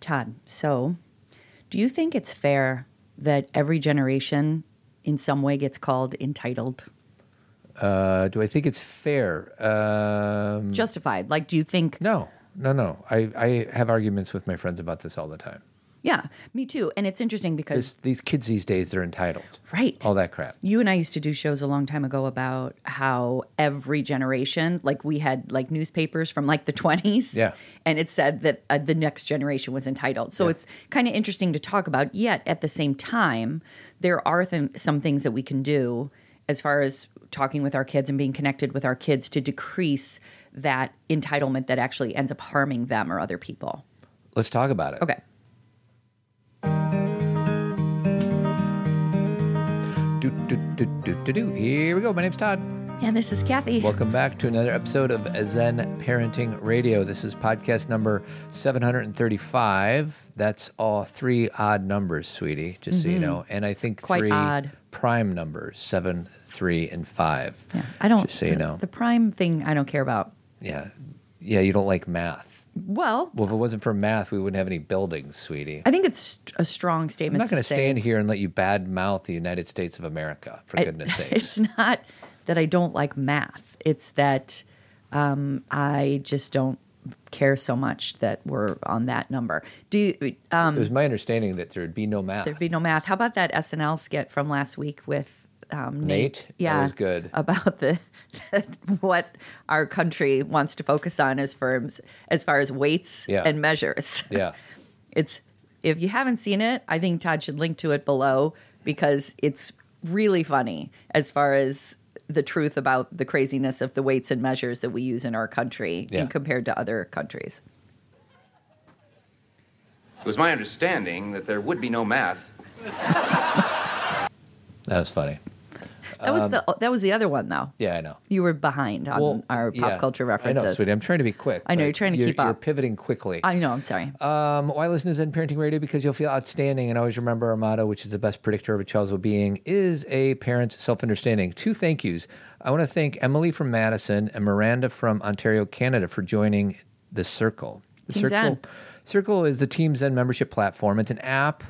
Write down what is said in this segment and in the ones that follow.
Todd, so do you think it's fair that every generation in some way gets called entitled? Uh, do I think it's fair? Um, Justified. Like, do you think, no, no, no. I, I have arguments with my friends about this all the time. Yeah, me too. And it's interesting because, This, these kids these days, they're entitled. right. All that crap. You and I used to do shows a long time ago about how every generation, like we had like newspapers from like the 20s. Yeah. And it said that uh, the next generation was entitled. So it's kind of interesting to talk about. Yet at the same time, there are th- some things that we can do as far as talking with our kids and being connected with our kids to decrease that entitlement that actually ends up harming them or other people. Let's talk about it. Okay. Do, do, do, do, do, do. Here we go. My name's Todd. And this is Cathy. Welcome back to another episode of Zen Parenting Radio. This is podcast number 735. That's all three odd numbers, sweetie, just so you know. And I think Mm-hmm. quite three odd. prime numbers, seven, three, and five. yeah, I don't. Just so you know. The prime thing I don't care about. Yeah. Yeah, you don't like math. Well, Well, if it wasn't for math, we wouldn't have any buildings, sweetie. I think it's a strong statement. I'm statement. not going to say. stand here and let you bad mouth the United States of America, for goodness sake. It's not that I don't like math. It's that um, I just don't care so much that we're on that number. Do you, um, it was my understanding that there would be no math. there'd be no math? How about that SNL skit from last week with um, Nate? Nate? That Yeah, was good. about the what our country wants to focus on as firms as far as weights Yeah. and measures. yeah. It's if you haven't seen it, I think Todd should link to it below because it's really funny as far as the truth about the craziness of the weights and measures that we use in our country Yeah. and compared to other countries. It was my understanding that there would be no math. That was funny. That was the that was the other one though. Yeah, I know. You were behind on our pop yeah. culture I know, sweetie. I'm trying to be quick. I know, you're trying to keep up. You're pivoting quickly. I know. I'm sorry. Um, why listen to Zen Parenting Radio? Because you'll feel outstanding and always remember our motto, which is the best predictor of a child's well being, is a parent's self understanding. Two thank yous. I want to thank Emily from Madison and Miranda from Ontario, Canada for joining the Circle. The Team Circle, Zen. Circle is the Team Zen membership platform. It's an app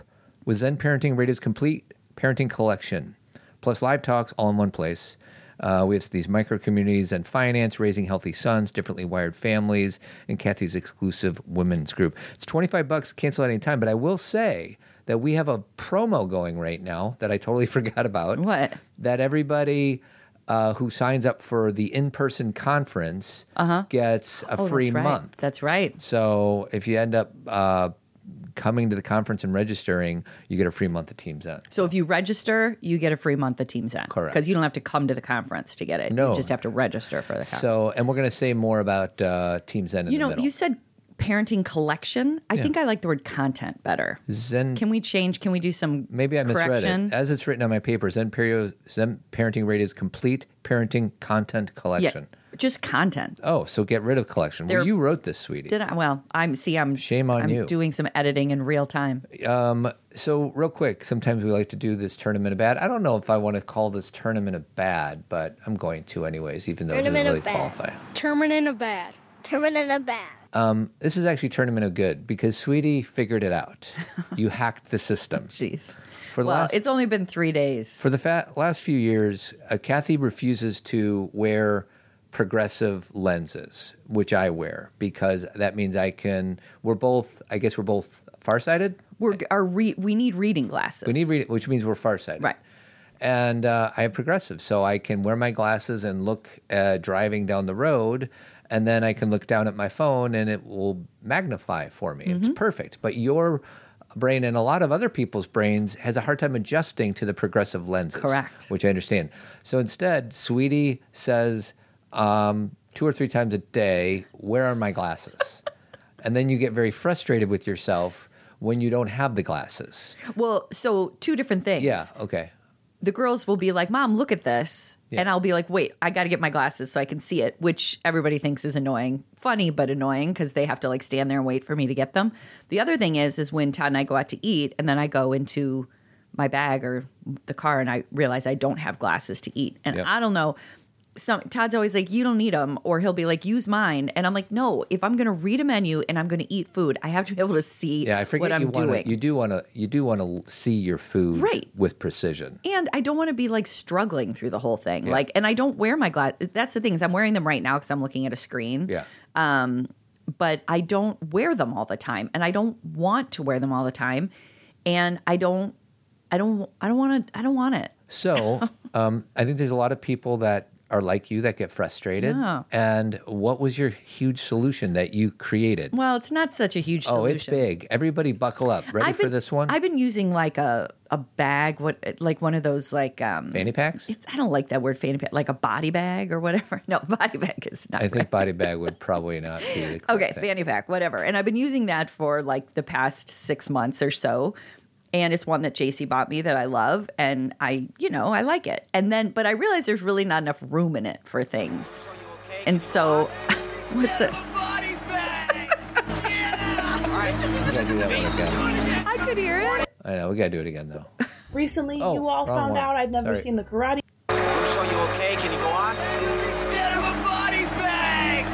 with Zen Parenting Radio's complete parenting collection, plus live talks all in one place. Uh, we have these micro communities and finance, raising healthy sons, differently wired families, and Cathy's exclusive women's group. It's 25 bucks, cancel at any time. But I will say that we have a promo going right now that I totally forgot about. What? That everybody uh, who signs up for the in person conference gets a Oh, free that's right. month. That's right. So if you end up uh, coming to the conference and registering, you get a free month of Team Zen. So if you register, you get a free month of Team Zen. Correct. Because you don't have to come to the conference to get it. No. You just have to register for the conference. So, and we're going to say more about uh, Team Zen in you know, you said parenting collection. I think I like the word content better. Zen. Can we change? Can we do some maybe I misread correction? it. As it's written on my paper, Zen, Perio, Zen Parenting Radio's complete parenting content collection. Yeah, just content. Oh, so get rid of collection. There- well, you wrote this, sweetie. Did I? Well, I'm see. I'm Shame on I'm you. Doing some editing in real time. So, real quick, sometimes we like to do this tournament of bad. I don't know if I want to call this tournament of bad, but I'm going to anyways, even though it doesn't Tournament really of bad. qualify. Terminant of bad. Terminant of bad. This is actually tournament of good because Sweetie figured it out. you hacked the system. Jeez. For the Well, last it's only been three days. For the fa- last few years, uh, Cathy refuses to wear progressive lenses, which I wear because that means I can. We're both. I guess we're both farsighted. We're our re, we need reading glasses. We need reading, which means we're farsighted. Right. And uh, I have progressive, so I can wear my glasses and look uh, driving down the road, and then I can look down at my phone and it will magnify for me. Mm-hmm. It's perfect. But your brain and a lot of other people's brains has a hard time adjusting to the progressive lenses. Correct. Which I understand. So instead, Sweetie says um, two or three times a day, "Where are my glasses?" and then you get very frustrated with yourself when you don't have the glasses. Well, so two different things. Yeah. Okay. the girls will be like, "Mom, look at this," Yeah. and I'll be like, "Wait, I got to get my glasses so I can see it," which everybody thinks is annoying, funny but annoying because they have to like stand there and wait for me to get them. The other thing is, is when Todd and I go out to eat, and then I go into my bag or the car, and I realize I don't have glasses to eat, and Yep. I don't know. Some Todd's always like, "You don't need them," or he'll be like, "Use mine," and I'm like, "No, if I'm going to read a menu and I'm going to eat food, I have to be able to see Yeah, I forget what I'm you wanna, doing." You do want to. You do want to see your food Right. with precision. and I don't want to be like struggling through the whole thing. Like, and I don't wear my glass. That's the thing is, I'm wearing them right now because I'm looking at a screen. Yeah. Um, but I don't wear them all the time and I don't want to wear them all the time and I don't I don't I don't want to I don't want it. So, um, I think there's a lot of people that are like you that get frustrated. Yeah. And what was your huge solution that you created? Well, it's not such a huge oh, it's big. Everybody buckle up. Ready I've for been- this one? I've been using like a a bag what like one of those like um Fanny packs? it's, I don't like that word fanny pack like a body bag or whatever. No, body bag is not I think body bag would probably not be the Okay, thing. fanny pack, whatever. And I've been using that for like the past six months or so. And it's one that JC bought me that I love. And I, you know, I like it. And then, but I realized there's really not enough room in it for things. And so, what's this? We gotta do that one again. I could hear it. I know. We gotta do it again though. Recently, Oh, you all found one. out I'd never Sorry. seen the Karate So you okay? Can you go on? Get him a body bag!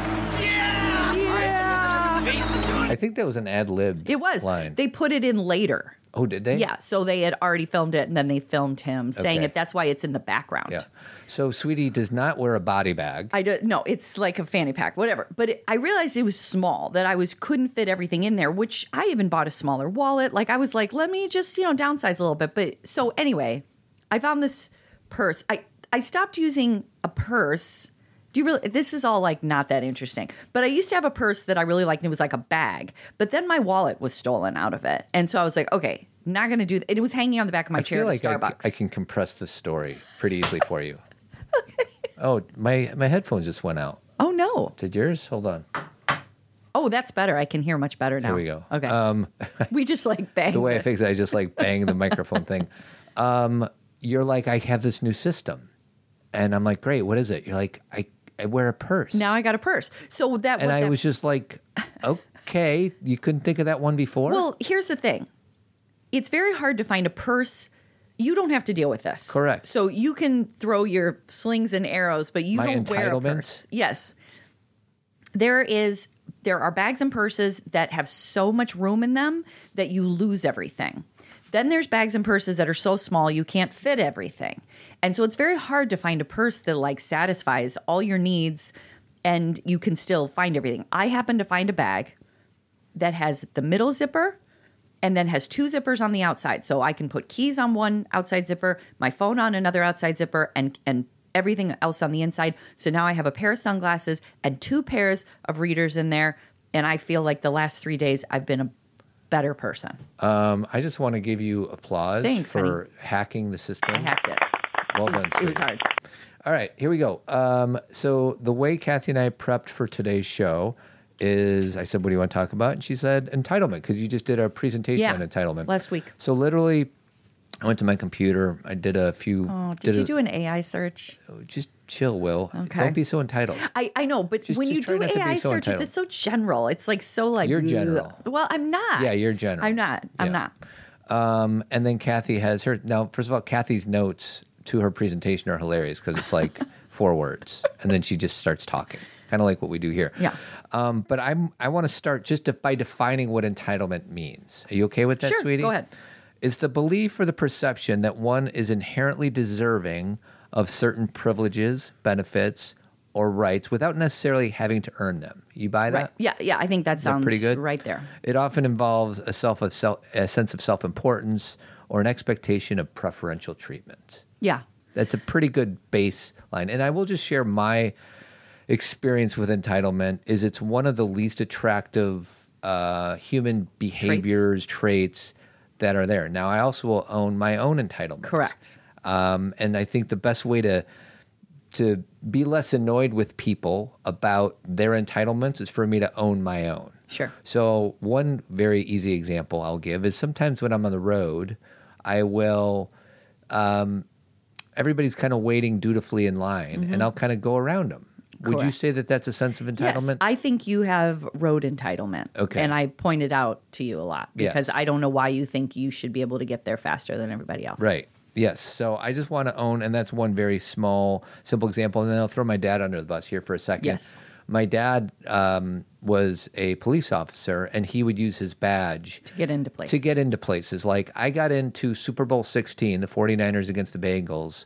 Yeah! Yeah! I think that was an ad lib. It was. line. They put it in later. Oh, did they? Yeah. So they had already filmed it and then they filmed him saying Okay. it. That's why it's in the background. Yeah. So, sweetie does not wear a body bag. I don't no, it's like a fanny pack, whatever. But it, I realized it was small that I was couldn't fit everything in there. Which I even bought a smaller wallet. Like I was like, let me just you know downsize a little bit. But so anyway, I found this purse. I I stopped using a purse. Do you really? This is all like not that interesting. But I used to have a purse that I really liked. and It was like a bag. But then my wallet was stolen out of it, and so I was like, okay, not going to do. That. It was hanging on the back of my I chair feel at like I, Starbucks. I can compress the story pretty easily for you. Oh, my my headphones just went out. oh no! Did yours? Hold on. Oh, that's better. I can hear much better now. Here we go. Okay. Um, we just like bang. the way I fix it, I just like bang the microphone thing. Um, you're like, I have this new system, and I'm like, great. What is it? You're like, I I wear a purse. Now I got a purse. So that and what I that- was just like, okay, you couldn't think of that one before. well. Here's the thing: it's very hard to find a purse. You don't have to deal with this, Correct. So you can throw your slings and arrows, but you My don't wear a purse. Yes, there is. There are bags and purses that have so much room in them that you lose everything. Then there's bags and purses that are so small you can't fit everything. And so it's very hard to find a purse that like satisfies all your needs and you can still find everything. I happen to find a bag that has the middle zipper and then has two zippers on the outside. So I can put keys on one outside zipper, my phone on another outside zipper, and and everything else on the inside. So now I have a pair of sunglasses and two pairs of readers in there. And I feel like the last three days I've been a better person. um, I just want to give you applause Thanks, for hacking the system. I hacked it. Well It was, done. it was hard. All right, here we go. Um, so the way Cathy and I prepped for today's show is, I said, "What do you want to talk about?" And she said, "Entitlement," because you just did a presentation Yeah, on entitlement last week. So literally, I went to my computer. I did a few. Oh, did you a- do an AI search? Just chill, Will. Okay. Don't be so entitled. I, I know, but Just- when just you do not to be AI so searches, entitled. it's so general. It's like so like You're general. Well, I'm not. Yeah, you're general. I'm not. I'm Yeah. not. Um, and then Cathy has her. Now, first of all, Cathy's notes to her presentation are hilarious because it's like four words, and then she just starts talking, kind of like what we do here. Yeah. Um, but I'm I want to start just to, by defining what entitlement means. Are you okay with that, Sure, sweetie? go ahead. It's the belief or the perception that one is inherently deserving of certain privileges, benefits, or rights without necessarily having to earn them. You buy that? Right. Yeah, yeah. I think that sounds pretty good? right there. It often involves a self, a, self, a sense of self importance or an expectation of preferential treatment. Yeah. That's a pretty good baseline. And I will just share my experience with entitlement is it's one of the least attractive uh, human behaviors, traits. that are there. Now I also will own my own entitlement. Correct. Um, and I think the best way to to be less annoyed with people about their entitlements is for me to own my own. Sure. So one very easy example I'll give is sometimes when I'm on the road, I will. Um, everybody's kind of waiting dutifully in line, and I'll kind of go around them. Would you Mm-hmm. Say that that's a sense of entitlement? Yes? I think you have road entitlement. Okay. And I pointed out to you a lot because Yes. I don't know why you think you should be able to get there faster than everybody else. right. Yes. So I just want to own, and that's one very small, simple example. And then I'll throw my dad under the bus here for a second. Yes. My dad um, was a police officer, and he would use his badge To get into places. to get into places. Like I got into Super Bowl 16, the 49ers against the Bengals,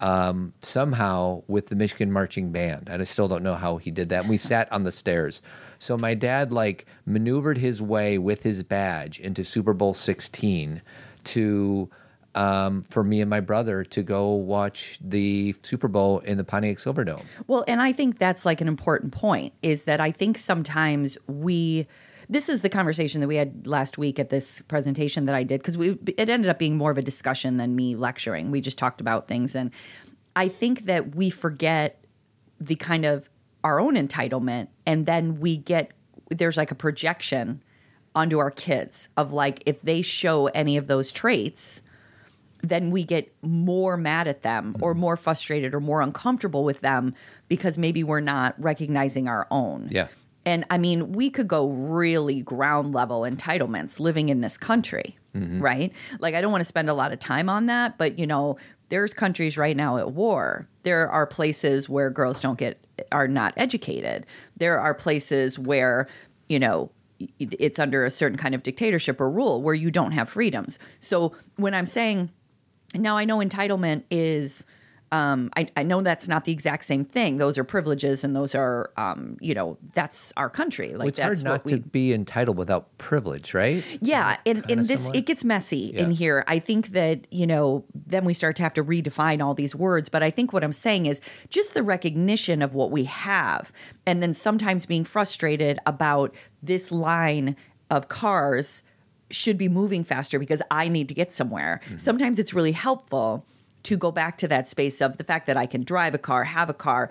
um, somehow with the Michigan marching band. And I still don't know how he did that. And we sat on the stairs. So my dad like maneuvered his way with his badge into Super Bowl 16 to um, for me and my brother to go watch the Super Bowl in the Pontiac Silverdome. Well, and I think that's like an important point is that I think sometimes we this is the conversation that we had last week at this presentation that I did because we it ended up being more of a discussion than me lecturing. We just talked about things and I think that we forget the kind of our own entitlement and then we get there's like a projection onto our kids of like if they show any of those traits then we get more mad at them or more frustrated or more uncomfortable with them because maybe we're not recognizing our own. Yeah. And I mean, we could go really ground level entitlements living in this country, mm-hmm. right? Like, I don't want to spend a lot of time on that, but you know, there's countries right now at war. There are places where girls don't get, are not educated. There are places where, you know, it's under a certain kind of dictatorship or rule where you don't have freedoms. So when I'm saying, now I know entitlement is um, I, I know that's not the exact same thing. Those are privileges, and those are, um, you know, that's our country. Like it's that's hard not what to be entitled without privilege, right? yeah. And, this similar? it gets messy in here. I think that you know, then we start to have to redefine all these words. But I think what I'm saying is just the recognition of what we have, and then sometimes being frustrated about this line of cars should be moving faster because I need to get somewhere. Mm-hmm. Sometimes it's really helpful to go back to that space of the fact that I can drive a car, have a car,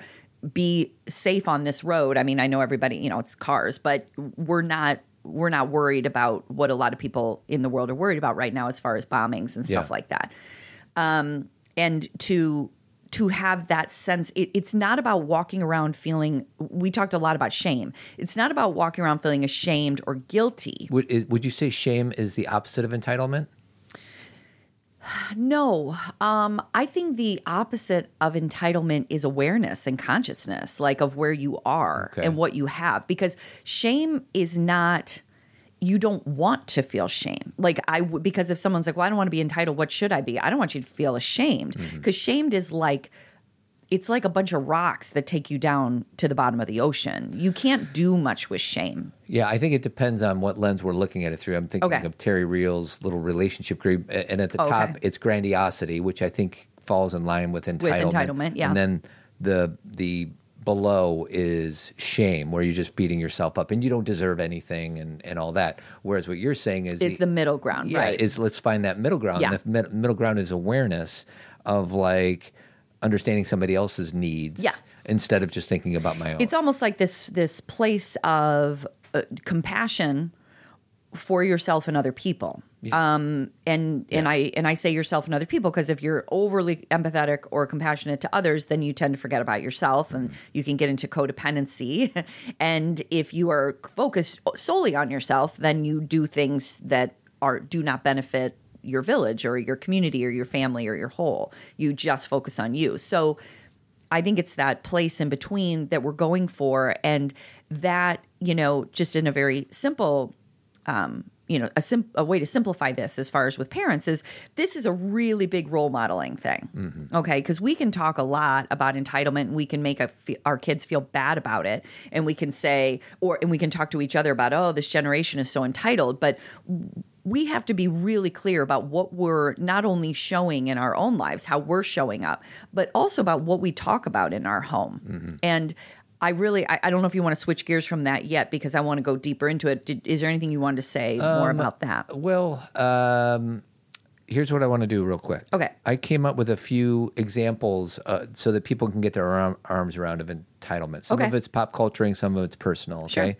be safe on this road. I mean, I know everybody, you know, it's cars, but we're not we're not worried about what a lot of people in the world are worried about right now as far as bombings and stuff Yeah. like that. Um, and to to have that sense it, it's not about walking around feeling we talked a lot about shame it's not about walking around feeling ashamed or guilty Would, is, would you say shame is the opposite of entitlement? No, um, I think the opposite of entitlement is awareness and consciousness, like of where you are Okay. and what you have. Because shame is not. You don't want to feel shame, like I. Because if someone's like, "Well, I don't want to be entitled. What should I be?" I don't want you to feel ashamed mm-hmm. because shamed is like. It's like a bunch of rocks that take you down to the bottom of the ocean. You can't do much with shame. Yeah, I think it depends on what lens we're looking at it through. I'm thinking Okay. of Terry Real's little relationship group, and at the oh, Okay. top, it's grandiosity, which I think falls in line with entitlement. With entitlement, yeah. And then the the below is shame, where you're just beating yourself up and you don't deserve anything and, and all that. Whereas what you're saying is It's the middle ground, yeah, right? is let's find that middle ground. Yeah. The mid- middle ground is awareness of like understanding somebody else's needs Yeah. instead of just thinking about my own. it's almost like this this place of uh, compassion for yourself and other people. Um and and i and i say yourself and other people because if you're overly empathetic or compassionate to others then you tend to forget about yourself and you can get into codependency. And if you are focused solely on yourself then you do things that are do not benefit your village or your community or your family or your whole. You just focus on you. So I think it's that place in between that we're going for, and that you know, just in a very simple, um, you know, a, sim- a way to simplify this as far as with parents is this is a really big role modeling thing, okay? Because we can talk a lot about entitlement, and we can make fe- our kids feel bad about it, and we can say, or and we can talk to each other about, oh, this generation is so entitled, but we have to be really clear about what we're not only showing in our own lives, how we're showing up, but also about what we talk about in our home. And I really, I, I don't know if you want to switch gears from that yet because I want to go deeper into it. Did, is there anything you wanted to say more about that? Well, um, here's what I want to do real quick. Okay. I came up with a few examples uh, so that people can get their arm, arms around of entitlement. Some Okay. of it's pop culturing, some of it's personal. Okay. Sure.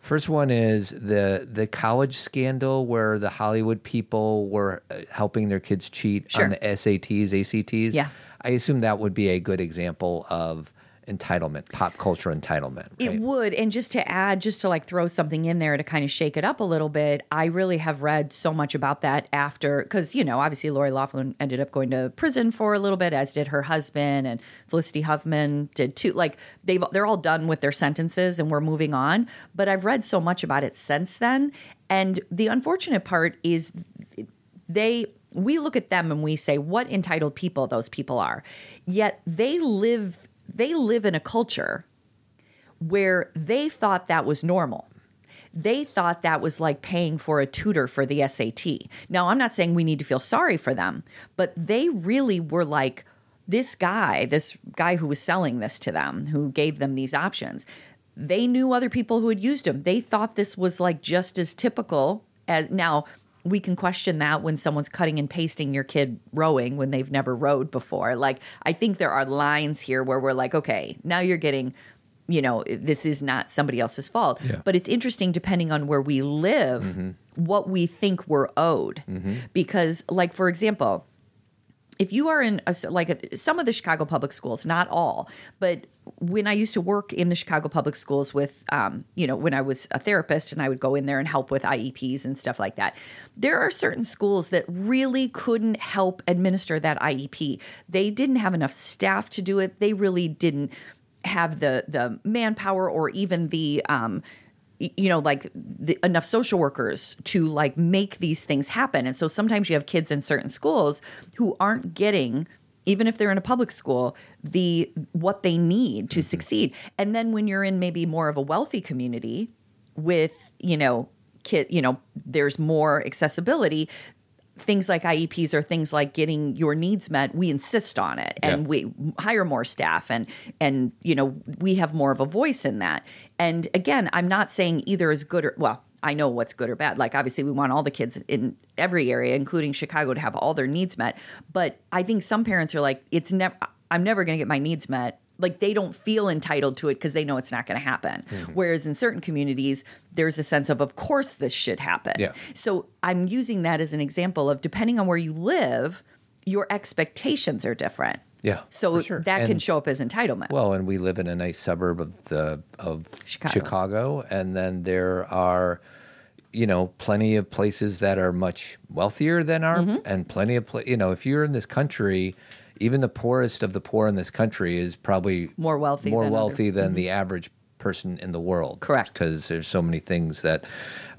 First one is the the college scandal where the Hollywood people were uh, helping their kids cheat Sure. on the SATs, ACTs. Yeah. I assume that would be a good example of entitlement, pop culture entitlement. It would. And just to add, just to like throw something in there to kind of shake it up a little bit, I really have read so much about that after, because, you know, obviously Lori Loughlin ended up going to prison for a little bit, as did her husband, and Felicity Huffman did too. Like they've, they're all done with their sentences and we're moving on. But I've read so much about it since then. And the unfortunate part is they, we look at them and we say what entitled people those people are. Yet they live they live in a culture where they thought that was normal. They thought that was like paying for a tutor for the SAT. Now, I'm not saying we need to feel sorry for them, but they really were like, this guy, this guy who was selling this to them, who gave them these options, they knew other people who had used them. They thought this was like just as typical as now we can question that when someone's cutting and pasting your kid rowing when they've never rowed before. Like, I think there are lines here where we're like, okay, now you're getting, you know, this is not somebody else's fault. Yeah. But it's interesting, depending on where we live, mm-hmm. what we think we're owed. Mm-hmm. Because, like, for example, if you are in a, like a, some of the Chicago public schools, not all, but when I used to work in the Chicago public schools with, um, you know, when I was a therapist and I would go in there and help with IEPs and stuff like that, there are certain schools that really couldn't help administer that IEP. They didn't have enough staff to do it. They really didn't have the the manpower or even the um, you know like the, enough social workers to like make these things happen. And so sometimes you have kids in certain schools who aren't getting even if they're in a public school the what they need to mm-hmm. succeed. And then when you're in maybe more of a wealthy community with you know kid you know there's more accessibility things like IEPs or things like getting your needs met, we insist on it and Yeah. we hire more staff and and you know we have more of a voice in that. And again, I'm not saying either is good or well, I know what's good or bad. Like obviously we want all the kids in every area including Chicago to have all their needs met, but I think some parents are like it's never I'm never going to get my needs met like they don't feel entitled to it because they know it's not going to happen. Mm-hmm. Whereas in certain communities, there's a sense of, of course, this should happen. Yeah. So I'm using that as an example of depending on where you live, your expectations are different. Yeah, So sure. that can show up as entitlement. Well, and we live in a nice suburb of the of Chicago. Chicago, and then there are, you know, plenty of places that are much wealthier than our, Mm-hmm. and plenty of, pla- you know, if you're in this country, even the poorest of the poor in this country is probably More wealthy more than other- wealthy than the average person in the world. Correct. Because there's so many things that.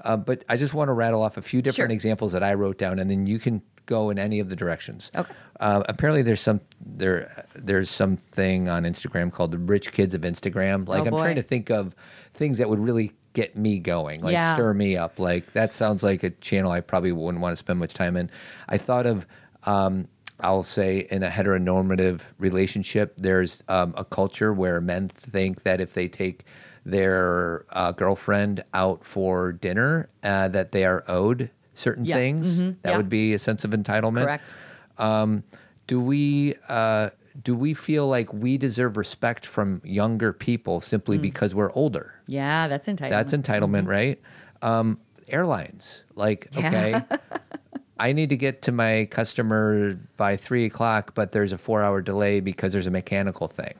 Uh, but I just want to rattle off a few different Sure. examples that I wrote down, and then you can go in any of the directions. Okay. Uh, apparently, there's some there there's something on Instagram called the Rich Kids of Instagram. Like Oh, I'm boy. trying to think of things that would really get me going, like Yeah. stir me up. Like that sounds like a channel I probably wouldn't want to spend much time in. I thought of. Um, I'll say in a heteronormative relationship, there's um, a culture where men think that if they take their uh, girlfriend out for dinner, uh, that they are owed certain Yeah. things. Mhm. That Yeah. would be a sense of entitlement. Correct. Um, do we uh, do we feel like we deserve respect from younger people Mm. simply because we're older? Yeah, that's entitlement. That's entitlement, right? Um, airlines, like Mm-hmm. Yeah. okay, I need to get to my customer by three o'clock, but there's a four-hour delay because there's a mechanical thing.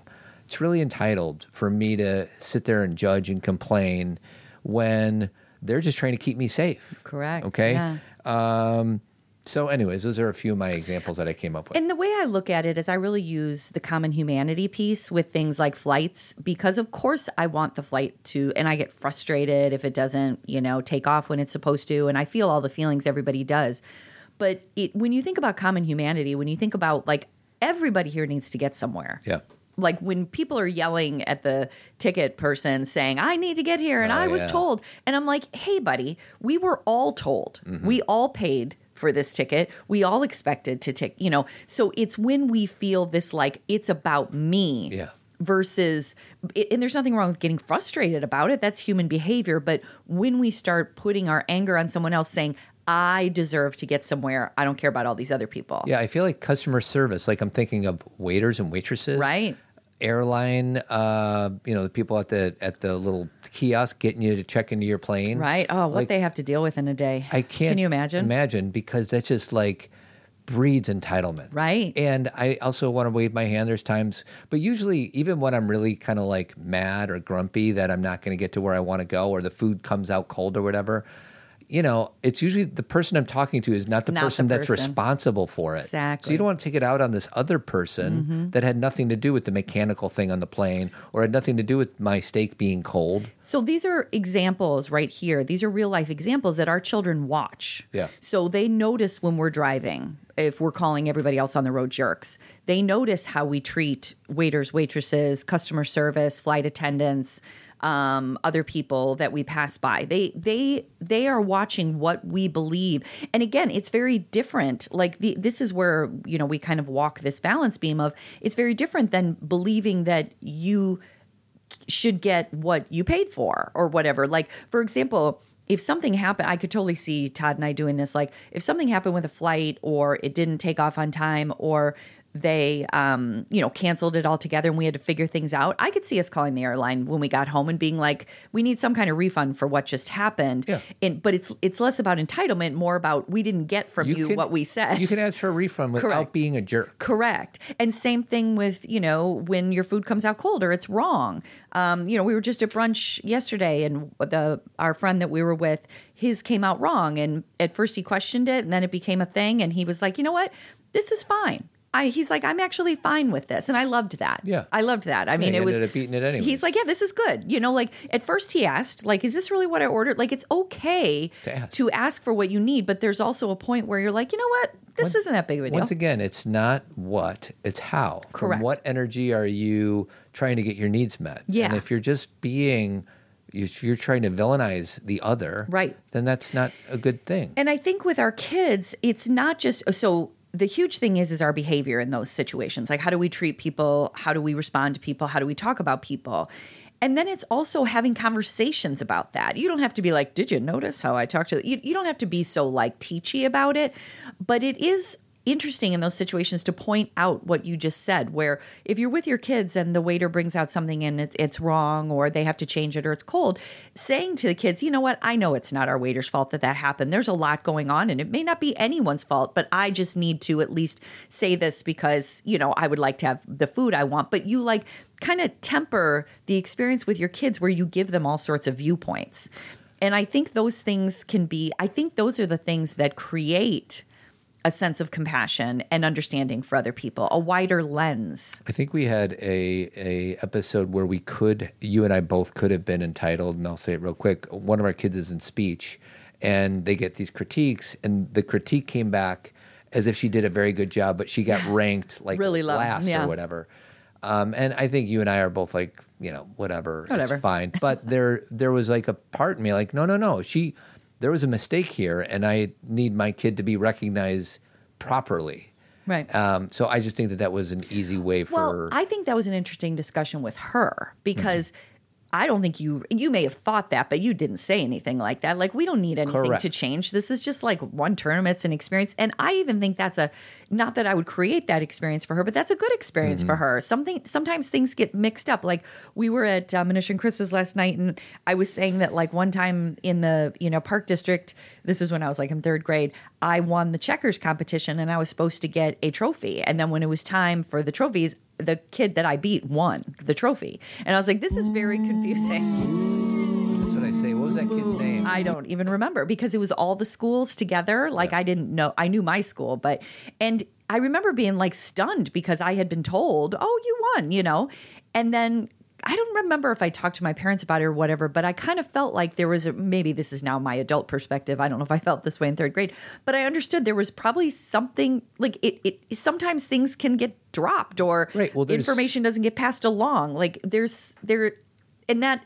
It's really entitled for me to sit there and judge and complain when they're just trying to keep me safe. Correct, Okay. yeah. Um, so, anyways, those are a few of my examples that I came up with. And the way I look at it is, I really use the common humanity piece with things like flights because, of course, I want the flight to, and I get frustrated if it doesn't, you know, take off when it's supposed to. And I feel all the feelings everybody does. But it, when you think about common humanity, when you think about like everybody here needs to get somewhere. yeah. Like when people are yelling at the ticket person saying, I need to get here and Oh, I was yeah. told. And I'm like, hey, buddy, we were all told. Mm-hmm. We all paid for this ticket. We all expected to take, you know. So it's when we feel this like it's about me. Yeah. Versus, and there's nothing wrong with getting frustrated about it. That's human behavior. But when we start putting our anger on someone else saying, I deserve to get somewhere, I don't care about all these other people. Yeah, I feel like customer service, like I'm thinking of waiters and waitresses. Right. Airline, uh, you know, the people at the at the little kiosk getting you to check into your plane. Right. Oh, what Like, they have to deal with in a day. I can't Can you imagine? Imagine because that's just like breeds entitlement. Right. And I also want to wave my hand. There's times, but usually, even when I'm really kind of like mad or grumpy that I'm not going to get to where I want to go or the food comes out cold or whatever, you know, it's usually the person I'm talking to is not the Not the person that's person. responsible for it. Exactly. So you don't want to take it out on this other person mm-hmm. that had nothing to do with the mechanical thing on the plane or had nothing to do with my steak being cold. So these are examples right here. These are real life examples that our children watch. Yeah. So they notice when we're driving, if we're calling everybody else on the road jerks, they notice how we treat waiters, waitresses, customer service, flight attendants, um, other people that we pass by. They they they are watching what we believe. And again, it's very different. Like the, this is where you know we kind of walk this balance beam of it's very different than believing that you should get what you paid for or whatever. Like, for example, if something happened, I could totally see Todd and I doing this. Like, if something happened with a flight or it didn't take off on time or they, um, you know, canceled it altogether and we had to figure things out, I could see us calling the airline when we got home and being like, we need some kind of refund for what just happened. Yeah. And, but it's it's less about entitlement, more about we didn't get from you, can- what we said. You can ask for a refund without Correct. being a jerk. Correct. And same thing with, you know, when your food comes out cold or it's wrong. Um, you know, we were just at brunch yesterday and the our friend that we were with, his came out wrong and at first he questioned it and then it became a thing and he was like, "You know what? This is fine." I, he's like, I'm actually fine with this, and I loved that. Yeah. I loved that. I mean, he it was ended up eating it anyways. He's like, yeah, this is good. You know, like at first he asked, like, is this really what I ordered? Like, it's okay To ask. ask for what you need, but there's also a point where you're like, you know what, this isn't that big of a deal. Once again, it's not what, it's how. From Correct. what energy are you trying to get your needs met? Yeah. And if you're just being, if you're trying to villainize the other, Right. then that's not a good thing. And I think with our kids, it's not just so the huge thing is is our behavior in those situations. Like how do we treat people? How do we respond to people? How do we talk about people? And then it's also having conversations about that. You don't have to be like, "Did you notice how I talked to you?" You don't have to be so like teachy about it, but it is interesting in those situations to point out what you just said where if you're with your kids and the waiter brings out something and it's, it's wrong or they have to change it or it's cold saying to the kids you know what? I know it's not our waiter's fault that that happened. There's a lot going on and it may not be anyone's fault but i just need to at least say this because you know i would like to have the food i want. But you like kind of temper the experience with your kids where you give them all sorts of viewpoints. And i think those things can be i think those are the things that create a sense of compassion and understanding for other people, a wider lens. I think we had a a episode where we could you and I both could have been entitled, and I'll say it real quick. One of our kids is in speech, and they get these critiques, and the critique came back as if she did a very good job, but she got ranked like Really low, last yeah. or whatever. Um, and I think you and I are both like, you know, whatever, Whatever. it's fine. But there, there was like a part in me like, no, no, no. She, there was a mistake here, and I need my kid to be recognized properly. Right. Um, so I just think that that was an easy way for. Well, I think that was an interesting discussion with her because I don't think you you may have thought that, but you didn't say anything like that. Like we don't need anything Correct. to change. This is just like one tournament, it's an experience, and I even think that's a not that I would create that experience for her, but that's a good experience for her. Something sometimes things get mixed up. Like we were at uh, Manish and Chris's last night, and I was saying that like one time in the you know Park District, this is when I was like in third grade, I won the checkers competition, and I was supposed to get a trophy, and then when it was time for the trophies. The kid that I beat won the trophy. And I was like, this is very confusing. That's what I say. What was that kid's name? I don't even remember because it was all the schools together. Like I didn't know, I knew my school, but, and I remember being like stunned because I had been told, oh, you won, you know? And then I don't remember if I talked to my parents about it or whatever, but I kind of felt like there was a, maybe this is now my adult perspective. I don't know if I felt this way in third grade, but I understood there was probably something like it, it sometimes things can get dropped or Right, well, there's- information doesn't get passed along. Like there's there, and that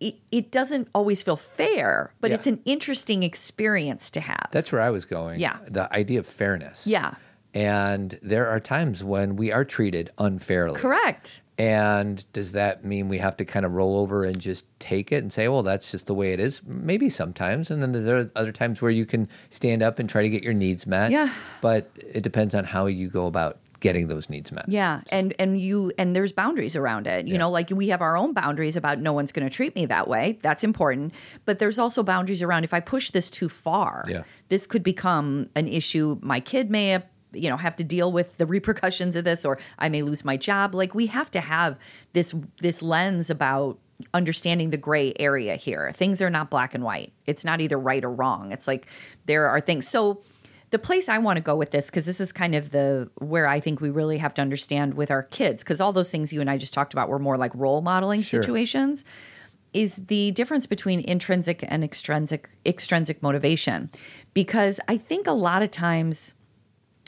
it, it doesn't always feel fair, but Yeah. it's an interesting experience to have. That's where I was going. Yeah. The idea of fairness. Yeah. And there are times when we are treated unfairly. Correct. And does that mean we have to kind of roll over and just take it and say, well, that's just the way it is? Maybe sometimes. And then there are other times where you can stand up and try to get your needs met. Yeah. But it depends on how you go about getting those needs met. Yeah, and and you and there's boundaries around it. You Yeah. know, like we have our own boundaries about no one's going to treat me that way. That's important. But there's also boundaries around if I push this too far, Yeah. this could become an issue my kid may have you know have to deal with the repercussions of this or I may lose my job. Like we have to have this this lens about understanding the gray area here. Things are not black and white. It's not either right or wrong. It's like there are things. So the place I want to go with this because this is kind of the where I think we really have to understand with our kids because all those things you and I just talked about were more like role modeling Sure. situations is the difference between intrinsic and extrinsic extrinsic motivation. Because I think a lot of times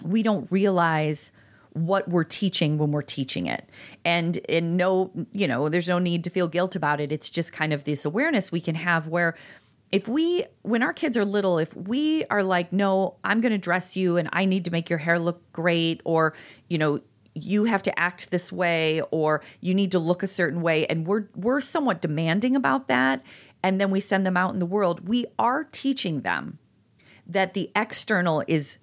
we don't realize what we're teaching when we're teaching it. And and no you know there's no need to feel guilt about it. It's just kind of this awareness we can have where if we when our kids are little if we are like no i'm going to dress you and i need to make your hair look great or you know you have to act this way or you need to look a certain way and we're we're somewhat demanding about that and then we send them out in the world we are teaching them that the external is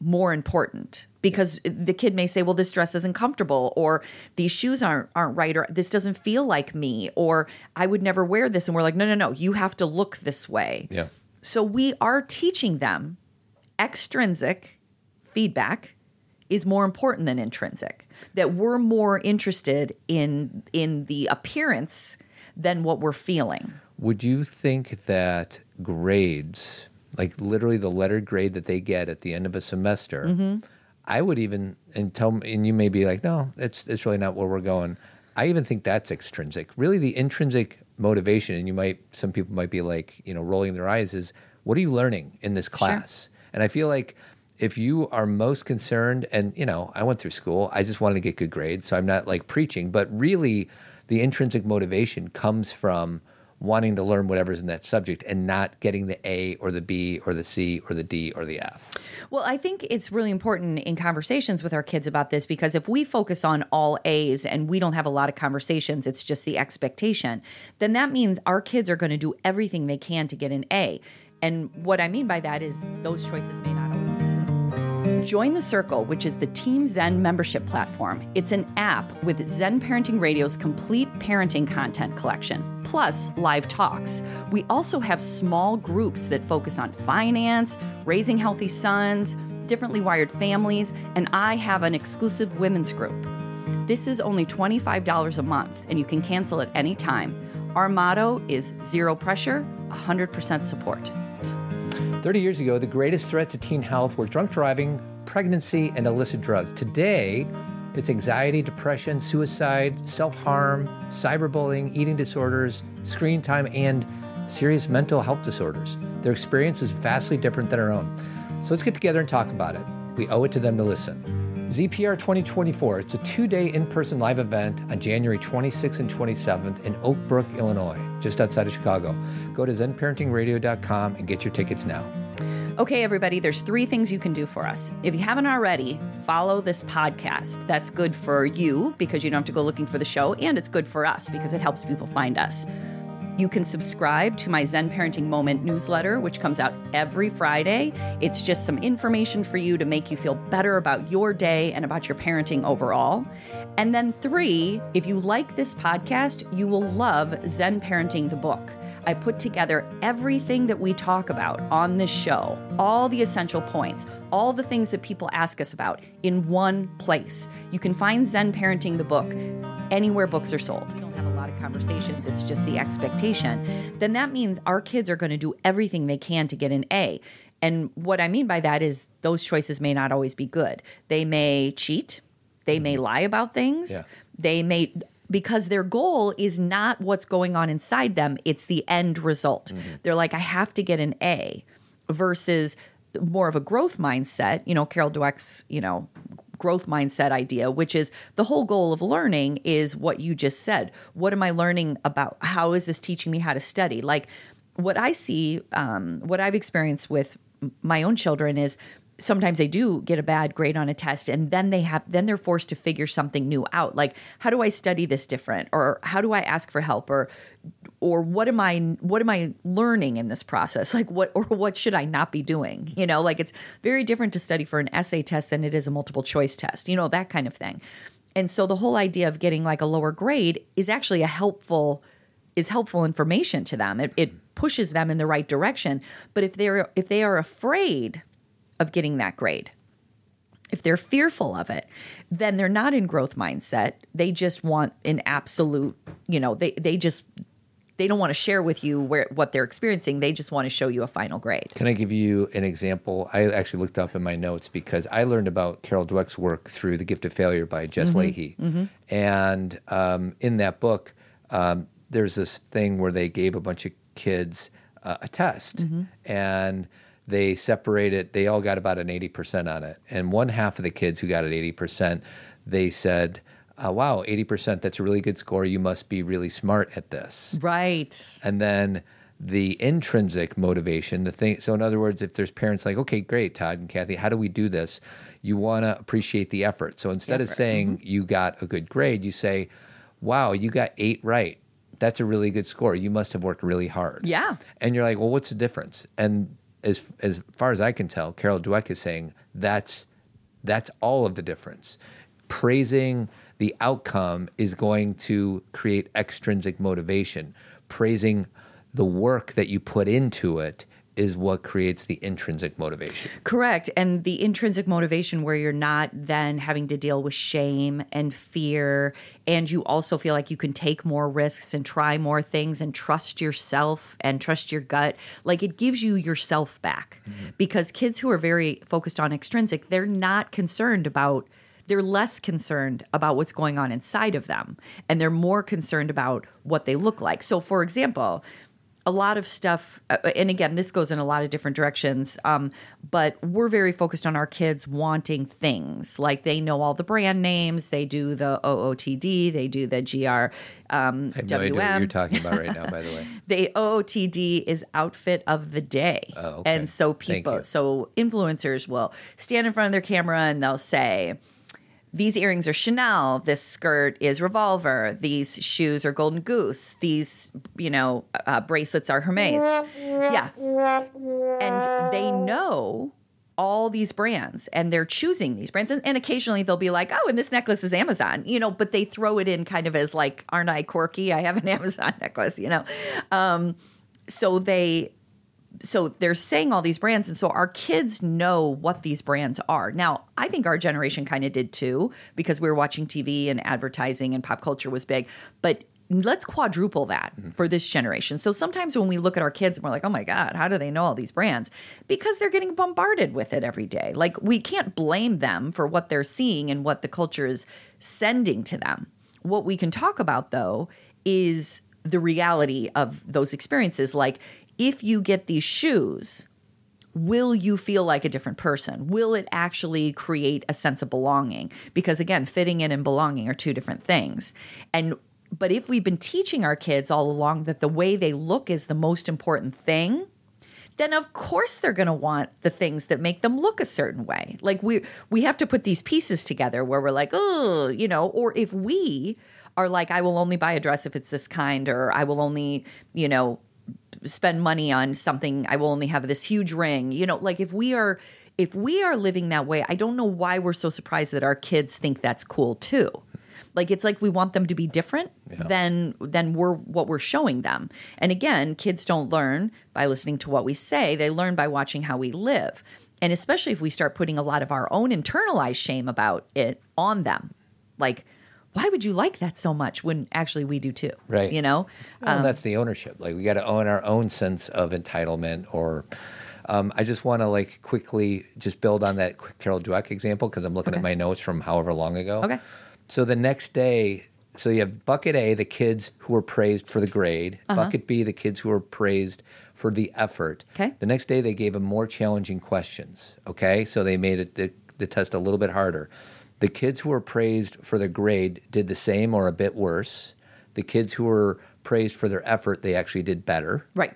more important because the kid may say well this dress isn't comfortable or these shoes aren't aren't right or this doesn't feel like me or I would never wear this and we're like no no no you have to look this way. Yeah. So we are teaching them extrinsic feedback is more important than intrinsic. That we're more interested in in the appearance than what we're feeling. Would you think that grades, like literally the letter grade that they get at the end of a semester, Mm-hmm. I would even and tell and you may be like, no, it's it's really not where we're going. I even think that's extrinsic. Really, the intrinsic motivation, and you might some people might be like, you know, rolling their eyes is, what are you learning in this class? And I feel like if you are most concerned, and you know, I went through school, I just wanted to get good grades, so I'm not like preaching, but really, the intrinsic motivation comes from wanting to learn whatever's in that subject and not getting the A or the B or the C or the D or the F. Well, I think it's really important in conversations with our kids about this because if we focus on all A's and we don't have a lot of conversations, it's just the expectation, then that means our kids are going to do everything they can to get an A. And what I mean by that is those choices may not always. Join the Circle, which is the Team Zen membership platform. It's an app with Zen Parenting Radio's complete parenting content collection, plus live talks. We also have small groups that focus on finance, raising healthy sons, differently wired families, and I have an exclusive women's group. This is only $25 a month, and you can cancel at any time. Our motto is zero pressure, 100% support. 30 years ago, the greatest threat to teen health were drunk driving, pregnancy, and illicit drugs. Today, it's anxiety, depression, suicide, self harm, cyberbullying, eating disorders, screen time, and serious mental health disorders. Their experience is vastly different than our own. So let's get together and talk about it. We owe it to them to listen. ZPR 2024, it's a two day in person live event on January 26th and 27th in Oak Brook, Illinois, just outside of Chicago. Go to zenparentingradio.com and get your tickets now. Okay, everybody, there's three things you can do for us. If you haven't already, follow this podcast. That's good for you because you don't have to go looking for the show, and it's good for us because it helps people find us. You can subscribe to my Zen Parenting Moment newsletter, which comes out every Friday. It's just some information for you to make you feel better about your day and about your parenting overall. And then, three, if you like this podcast, you will love Zen Parenting the book. I put together everything that we talk about on this show, all the essential points, all the things that people ask us about in one place. You can find Zen Parenting the book anywhere books are sold. We don't have a lot of conversations, it's just the expectation. Then that means our kids are going to do everything they can to get an A. And what I mean by that is those choices may not always be good. They may cheat, they may lie about things, Yeah. they may because their goal is not what's going on inside them, it's the end result. They're like, I have to get an A versus more of a growth mindset, you know, Carol Dweck's, you know, growth mindset idea, which is the whole goal of learning is what you just said. What am I learning about? How is this teaching me how to study? Like what I see, um, what I've experienced with my own children is sometimes they do get a bad grade on a test and then they have then they're forced to figure something new out. Like how do i study this different? Or how do i ask for help? Or or what am i what am i learning in this process? Like what or what should i not be doing? You know like it's very different to study for an essay test than it is a multiple choice test you know that kind of thing. And so the whole idea of getting like a lower grade is actually a helpful is helpful information to them. It, it pushes them in the right direction. But if they're if they are afraid of getting that grade if they're fearful of it, then they're not in growth mindset. They just want an absolute, you know, they they just they don't want to share with you where what they're experiencing. They just want to show you a final grade. Can I give you an example? I actually looked up in my notes because I learned about Carol Dweck's work through The Gift of Failure by Jess Lahey. And um, in that book, um, there's this thing where they gave a bunch of kids uh, a test and they separated, they all got about an 80% on it. And one half of the kids who got an 80%, they said, uh, wow, 80%, that's a really good score. You must be really smart at this. Right. and then the intrinsic motivation the thing so in other words if there's parents like okay great todd and Cathy how do we do this? You want to appreciate the effort. So instead of Effort, saying you got a good grade you say wow you got eight right. That's a really good score. You must have worked really hard. Yeah. and you're like well what's the difference? And as as far as i can tell carol dweck is saying that's that's all of the difference praising the outcome is going to create extrinsic motivation. Praising the work that you put into it is what creates the intrinsic motivation. Correct. And the intrinsic motivation where you're not then having to deal with shame and fear. And you also feel like you can take more risks and try more things and trust yourself and trust your gut. Like it gives you yourself back. Mm-hmm. Because kids who are very focused on extrinsic, they're not concerned about. They're less concerned about what's going on inside of them, and they're more concerned about what they look like. So, for example, a lot of stuff uh, and again this goes in a lot of different directions um, but we're very focused on our kids wanting things like they know all the brand names they do the ootd they do the gr um, I have no idea what you're talking about right now, by the way. the OOTD is outfit of the day. Oh, okay. And so people, so influencers will stand in front of their camera and they'll say, these earrings are Chanel. This skirt is Revolver. These shoes are Golden Goose. These, you know, uh, bracelets are Hermes. Yeah. And they know all these brands and they're choosing these brands. And, and occasionally they'll be like, oh, and this necklace is Amazon, you know, but they throw it in kind of as like, aren't I quirky? I have an Amazon necklace, you know. Um, so they so they're saying all these brands and so our kids know what these brands are. Now i think our generation kind of did too because we were watching tv and advertising and pop culture was big but let's quadruple that mm-hmm. for this generation. So sometimes when we look at our kids and we're like oh my god how do they know all these brands? Because they're getting bombarded with it every day. Like we can't blame them for what they're seeing and what the culture is sending to them. What we can talk about though is the reality of those experiences. Like if you get these shoes, will you feel like a different person? Will it actually create a sense of belonging? Because again, fitting in and belonging are two different things. And but if we've been teaching our kids all along that the way they look is the most important thing, then of course they're going to want the things that make them look a certain way. Like we we have to put these pieces together where we're like, "Oh, you know, or if we are like I will only buy a dress if it's this kind or I will only, you know, spend money on something i will only have this huge ring. You know like if we are if we are living that way i don't know why we're so surprised that our kids think that's cool too. Like it's like we want them to be different than than we're what we're showing them. And again kids don't learn by listening to what we say. They learn by watching how we live. And especially if we start putting a lot of our own internalized shame about it on them. Like why would you like that so much when actually we do too Right. you know Well, that's the ownership. Like we got to own our own sense of entitlement. Or um, I just want to like quickly just build on that Carol Dweck example because I'm looking at my notes from however long ago. Okay. So the next day, so you have bucket A, the kids who were praised for the grade. Bucket B, the kids who were praised for the effort. Okay. The next day, they gave them more challenging questions. Okay. So they made it the, the test a little bit harder. The kids who were praised for the grade did the same or a bit worse. The kids who were praised for their effort, they actually did better. right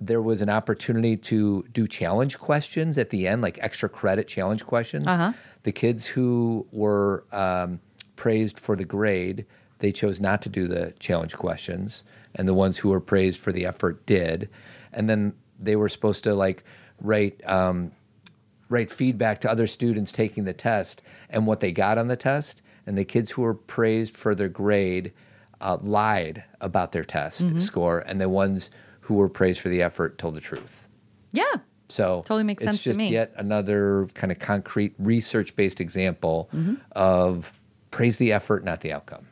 There was an opportunity to do challenge questions at the end, like extra credit challenge questions. Uh-huh. The kids who were um, praised for the grade, they chose not to do the challenge questions, and the ones who were praised for the effort did. And then they were supposed to like write um, write feedback to other students taking the test and what they got on the test. And the kids who were praised for their grade uh, lied about their test Mm-hmm. score, and the ones who were praised for the effort told the truth. Yeah. So Totally makes sense to just me. Yet another kind of concrete research based example Mm-hmm. of praise the effort, not the outcome.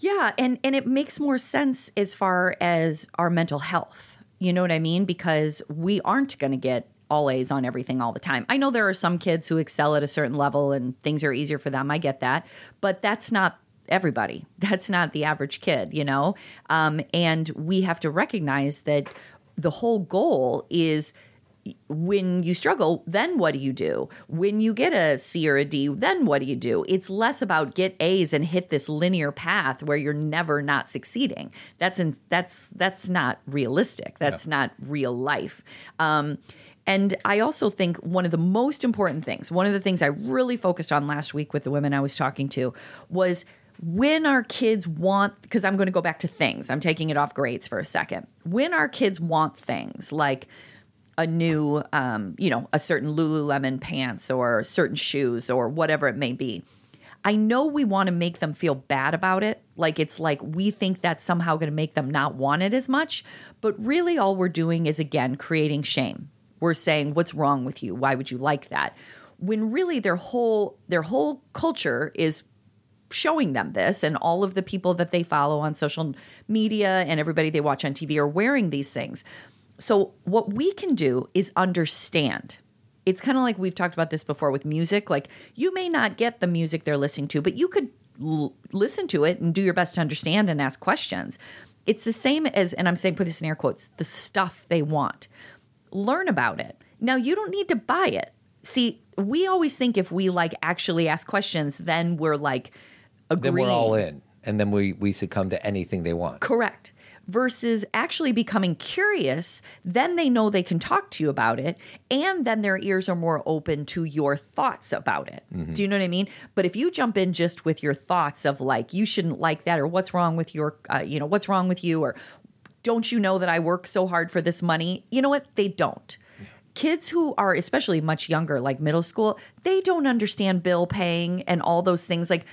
Yeah, and and it makes more sense as far as our mental health. You know what I mean? Because we aren't going to get all A's on everything all the time. I know there are some kids who excel at a certain level and things are easier for them. I get that, but that's not everybody. That's not the average kid, you know. Um, and we have to recognize that the whole goal is when you struggle, then what do you do? When you get a C or a D, then what do you do? It's less about get A's and hit this linear path where you're never not succeeding. That's in, that's that's not realistic. That's not real life. Um, and I also think one of the most important things, one of the things I really focused on last week with the women I was talking to was when our kids want, because I'm going to go back to things, I'm taking it off grades for a second. When our kids want things like a new, um, you know, a certain Lululemon pants or certain shoes or whatever it may be. I know we want to make them feel bad about it. Like it's like we think that's somehow going to make them not want it as much. But really, all we're doing is again creating shame. We're saying, "What's wrong with you? Why would you like that?" When really their whole their whole culture is showing them this and all of the people that they follow on social media and everybody they watch on TV are wearing these things. So what we can do is understand. It's kind of like we've talked about this before with music. Like you may not get the music they're listening to, but you could l- listen to it and do your best to understand and ask questions. It's the same as, and I'm saying put this in air quotes, the stuff they want. Learn about it. Now you don't need to buy it. See, we always think if we like actually ask questions, then we're like agreeing. Then we're all in, and then we we succumb to anything they want. Correct. Versus actually becoming curious, then they know they can talk to you about it, and then their ears are more open to your thoughts about it. Do you know what I mean? But if you jump in just with your thoughts of like, you shouldn't like that, or what's wrong with your, uh, you know, what's wrong with you, or don't you know that I work so hard for this money? You know what? They don't. Kids who are especially much younger, like middle school, they don't understand bill paying and all those things. Like,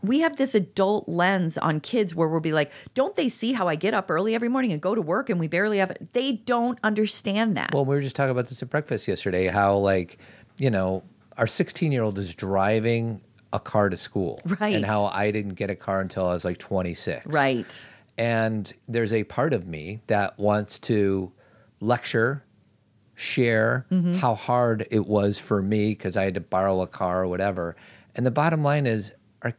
we have this adult lens on kids where we'll be like, don't they see how I get up early every morning and go to work and we barely have it? They don't understand that. Well, we were just talking about this at breakfast yesterday. How like, you know, our 16 year old is driving a car to school, Right. And how I didn't get a car until I was like 26, right. And there's a part of me that wants to lecture, share Mm-hmm. how hard it was for me because I had to borrow a car or whatever. And the bottom line is, our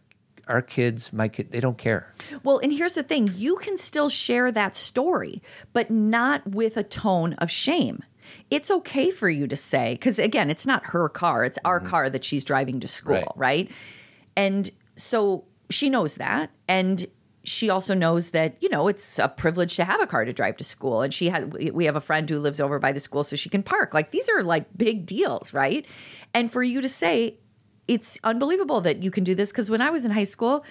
our kids, my kid, they don't care. Well, and here's the thing you can still share that story, but not with a tone of shame. It's okay for you to say, because again, it's not her car, it's our car that she's driving to school, Right. right? And so she knows that. And she also knows that, you know, it's a privilege to have a car to drive to school. And she had, we- we have a friend who lives over by the school so she can park. Like these are like big deals, right? And for you to say, it's unbelievable that you can do this because when I was in high school,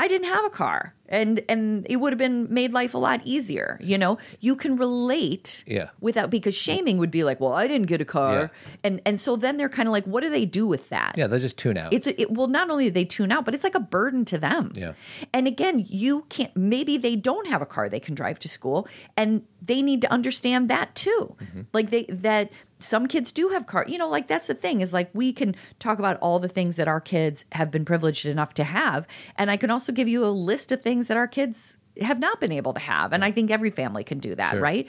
I didn't have a car, and and it would have been made life a lot easier. You know, you can relate, Yeah. without because shaming would be like, well, I didn't get a car, and and so then they're kind of like, what do they do with that? Yeah, they'll just tune out. It's a, it, well, not only do they tune out, but it's like a burden to them. Yeah. And again, you can't. Maybe they don't have a car they can drive to school, and they need to understand that too. Mm-hmm. Like they that some kids do have car. You know, like that's the thing is like we can talk about all the things that our kids have been privileged enough to have, and I can also give you a list of things that our kids have not been able to have, and I think every family can do that, Sure. right?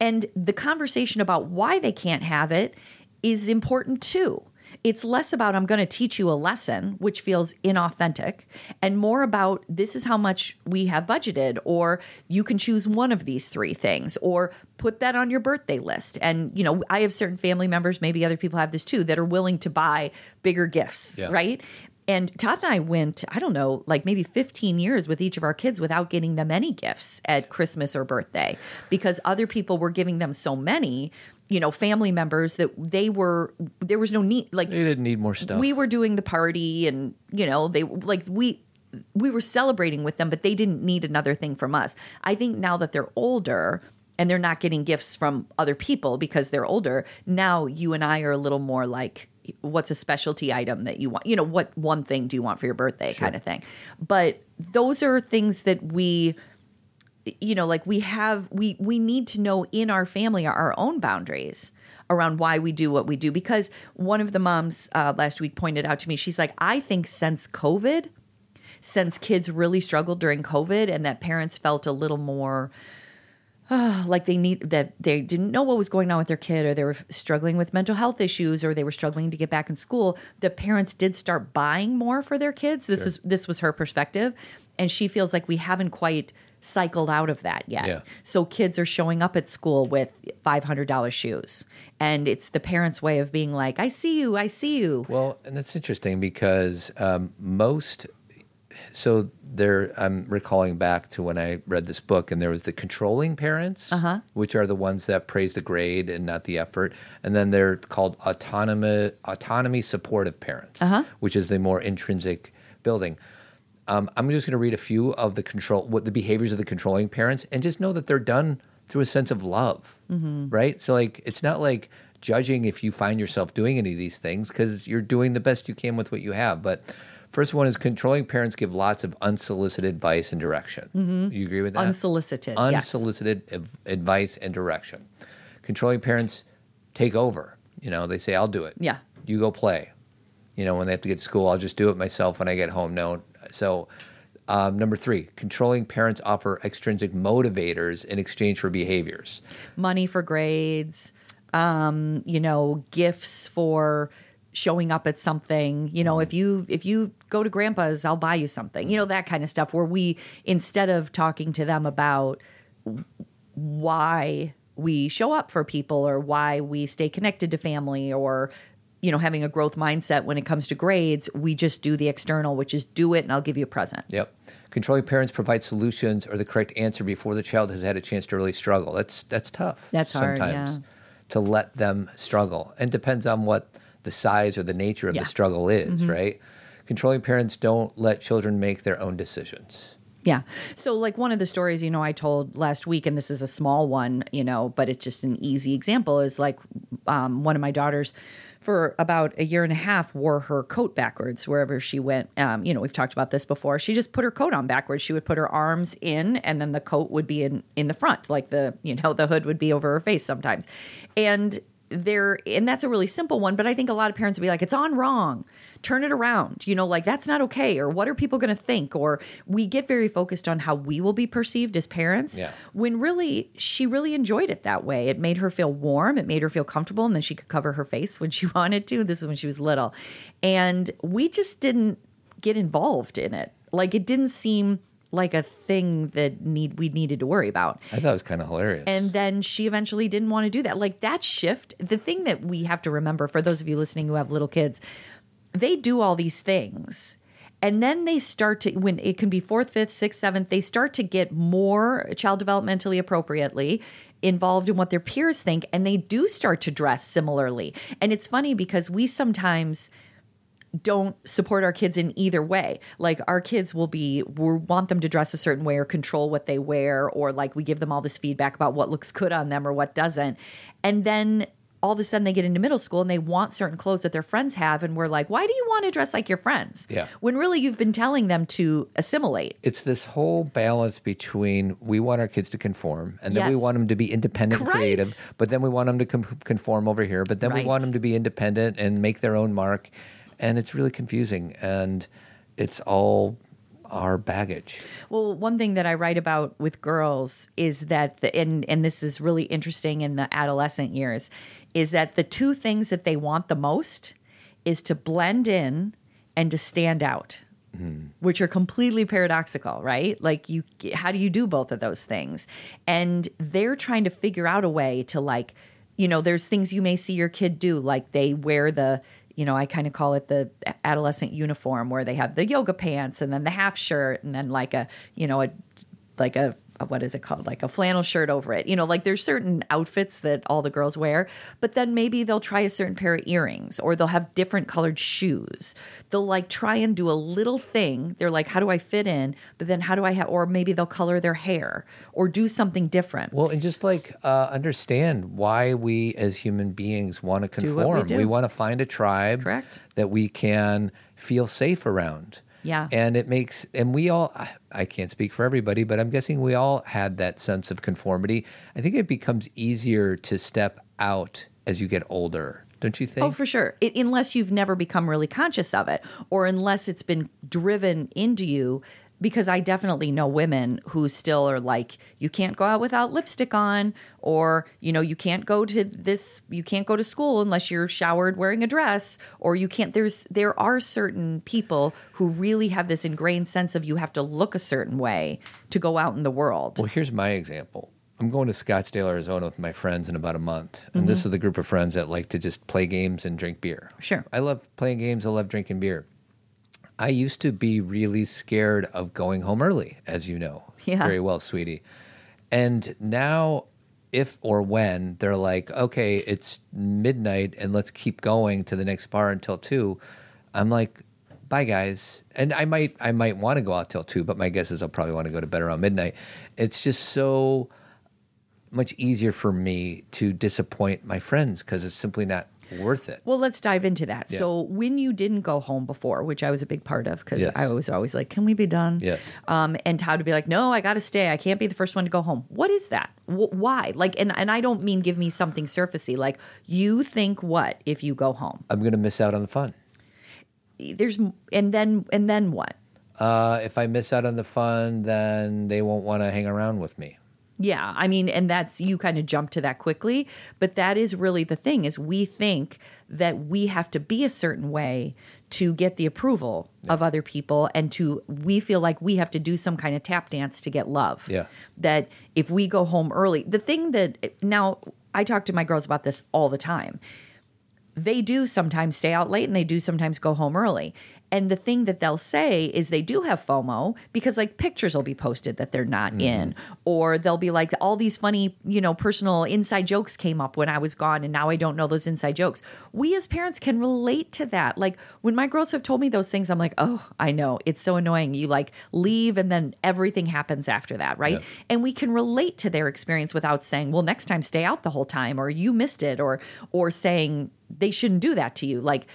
And the conversation about why they can't have it is important too. It's less about I'm going to teach you a lesson, which feels inauthentic, and more about this is how much we have budgeted, or you can choose one of these three things, or put that on your birthday list. And, you know, I have certain family members, maybe other people have this too, that are willing to buy bigger gifts, Yeah. right? And Todd and I went, I don't know, like maybe 15 years with each of our kids without getting them any gifts at Christmas or birthday because other people were giving them so many, you know, family members that they were, there was no need. Like, they didn't need more stuff. we were doing the party and, you know, they like, we, we were celebrating with them, but they didn't need another thing from us. I think now that they're older, and they're not getting gifts from other people because they're older. Now you and I are a little more like, what's a specialty item that you want? You know, what one thing do you want for your birthday kind of thing. But those are things that we you know like we have we we need to know in our family our own boundaries around why we do what we do. Because one of the moms uh, last week pointed out to me, she's like, I think since COVID, since kids really struggled during COVID and that parents felt a little more uh, like they need that they didn't know what was going on with their kid or they were struggling with mental health issues or they were struggling to get back in school the parents did start buying more for their kids. This is this was her perspective. And she feels like we haven't quite cycled out of that yet Yeah. so kids are showing up at school with $500 shoes and it's the parents way of being like i see you i see you Well, and that's interesting because um, most. So there, I'm recalling back to when I read this book, and there was the controlling parents, Uh-huh. which are the ones that praise the grade and not the effort, and then they're called autonomy autonomy supportive parents, Uh-huh. which is the more intrinsic building. Um, I'm just going to read a few of the control, what the behaviors of the controlling parents, and just know that they're done through a sense of love, right? So like, it's not like judging if you find yourself doing any of these things because you're doing the best you can with what you have. But first one is controlling parents give lots of unsolicited advice and direction. You agree with that? unsolicited yes. unsolicited av- advice and direction. Controlling parents take over. You know, they say, "I'll do it." Yeah. You go play. You know, when they have to get to school, I'll just do it myself when I get home. No. So, um, number three, controlling parents offer extrinsic motivators in exchange for behaviors. money for grades, um, you know, gifts for showing up at something. You know, if you if you go to grandpa's, I'll buy you something. You know, that kind of stuff where we instead of talking to them about why we show up for people or why we stay connected to family or you know having a growth mindset when it comes to grades we just do the external which is do it and i'll give you a present Yep. Controlling parents provide solutions or the correct answer before the child has had a chance to really struggle. That's that's tough. That's hard, sometimes yeah. to let them struggle, and depends on what the size or the nature of Yeah. Mm-hmm. the struggle is, right? Controlling parents don't let children make their own decisions. Yeah. So, like one of the stories, you know, I told last week, and this is a small one, you know, but it's just an easy example is like um, one of my daughters for about a year and a half wore her coat backwards wherever she went. Um, you know, we've talked about this before. She just put her coat on backwards. She would put her arms in, and then the coat would be in in the front, like the you know the hood would be over her face sometimes, and there and that's a really simple one but i think a lot of parents would be like it's on wrong. Turn it around you know like that's not okay or what are people going to think? Or we get very focused on how we will be perceived as parents Yeah. when really she really enjoyed it that way. It made her feel warm it made her feel comfortable and then she could cover her face when she wanted to. This is when she was little. And we just didn't get involved in it. Like it didn't seem like a thing that need we needed to worry about I thought it was kind of hilarious. and then she eventually didn't want to do that. Like that shift, the thing that we have to remember for those of you listening who have little kids, they do all these things. And then they start to, when it can be fourth, fifth, sixth, seventh, they start to get more child developmentally appropriately involved in what their peers think. And they do start to dress similarly. And it's funny because we sometimes, don't support our kids in either way. Like our kids will be, we want them to dress a certain way or control what they wear, or like we give them all this feedback about what looks good on them or what doesn't. And then all of a sudden they get into middle school and they want certain clothes that their friends have. And we're like, why do you want to dress like your friends? Yeah. When really you've been telling them to assimilate. it's this whole balance between we want our kids to conform and then we want them to be independent and Right. creative but then we want them to com- conform over here but then we want them to be independent and make their own mark and it's really confusing and it's all our baggage Well, one thing that I write about with girls is that the and and this is really interesting in the adolescent years is that the two things that they want the most is to blend in and to stand out. Mm-hmm. Which are completely paradoxical, right? Like you how do you do both of those things? And they're trying to figure out a way to like you know, there's things you may see your kid do like they wear the you know, I kind of call it the adolescent uniform where they have the yoga pants and then the half shirt and then like a, you know, a like a, a what is it called? Like a flannel shirt over it. You know, like there's certain outfits that all the girls wear, but then maybe they'll try a certain pair of earrings or they'll have different colored shoes. They'll like try and do a little thing. They're like, how do I fit in? But then how do I have, or maybe they'll color their hair or do something different. well and just like uh, understand why we as human beings want to what we conform want to find a tribe Correct. that we can feel safe around Yeah. and it makes and we all I- can't speak for everybody but i'm guessing we all had that sense of conformity i think it becomes easier to step out as you get older, don't you think? Oh, for sure. It, unless you've never become really conscious of it, or unless it's been driven into you. Because I definitely know women who still are like, you can't go out without lipstick on, or you know, you can't go to this, you can't go to school unless you're showered wearing a dress, or you can't. There's there are certain people who really have this ingrained sense of you have to look a certain way to go out in the world. Well, here's my example. I'm going to Scottsdale, Arizona with my friends in about a month. And this mm-hmm. is the group of friends that like to just play games and drink beer. Sure. I love playing games, I love drinking beer. I used to be really scared of going home early, as you know Yeah. very well, sweetie. And now, if or when they're like, okay, it's midnight and let's keep going to the next bar until two, I'm like, bye guys. And I might I might want to go out till two, but my guess is I'll probably want to go to bed around midnight. It's just so much easier for me to disappoint my friends because it's simply not worth it. Well, let's dive into that. Yeah. So, when you didn't go home before, which I was a big part of, because Yes. I was always like, "Can we be done?" Yes. Um, and Todd would be like, "No, I got to stay. I can't be the first one to go home." What is that? Wh- why? Like, and and I don't mean give me something surfacey. Like, you think what if you go home? I'm going to miss out on the fun. There's and then and then what? Uh, if I miss out on the fun, then they won't want to hang around with me. Yeah, I mean, and that's you kind of jump to that quickly, but that is really the thing is we think that we have to be a certain way to get the approval of other people and to we feel like we have to do some kind of tap dance to get love. Yeah. That if we go home early, the thing that now I talk to my girls about this all the time. They do sometimes stay out late and they do sometimes go home early. And the thing that they'll say is they do have FOMO because like pictures will be posted that they're not mm-hmm. in, or they'll be like all these funny, you know, personal inside jokes came up when I was gone and now I don't know those inside jokes. We as parents can relate to that. Like when my girls have told me those things, I'm like, oh, I know. It's so annoying. You like leave and then everything happens after that, right? And we can relate to their experience without saying, well, next time stay out the whole time, or you missed it, or or saying they shouldn't do that to you. Like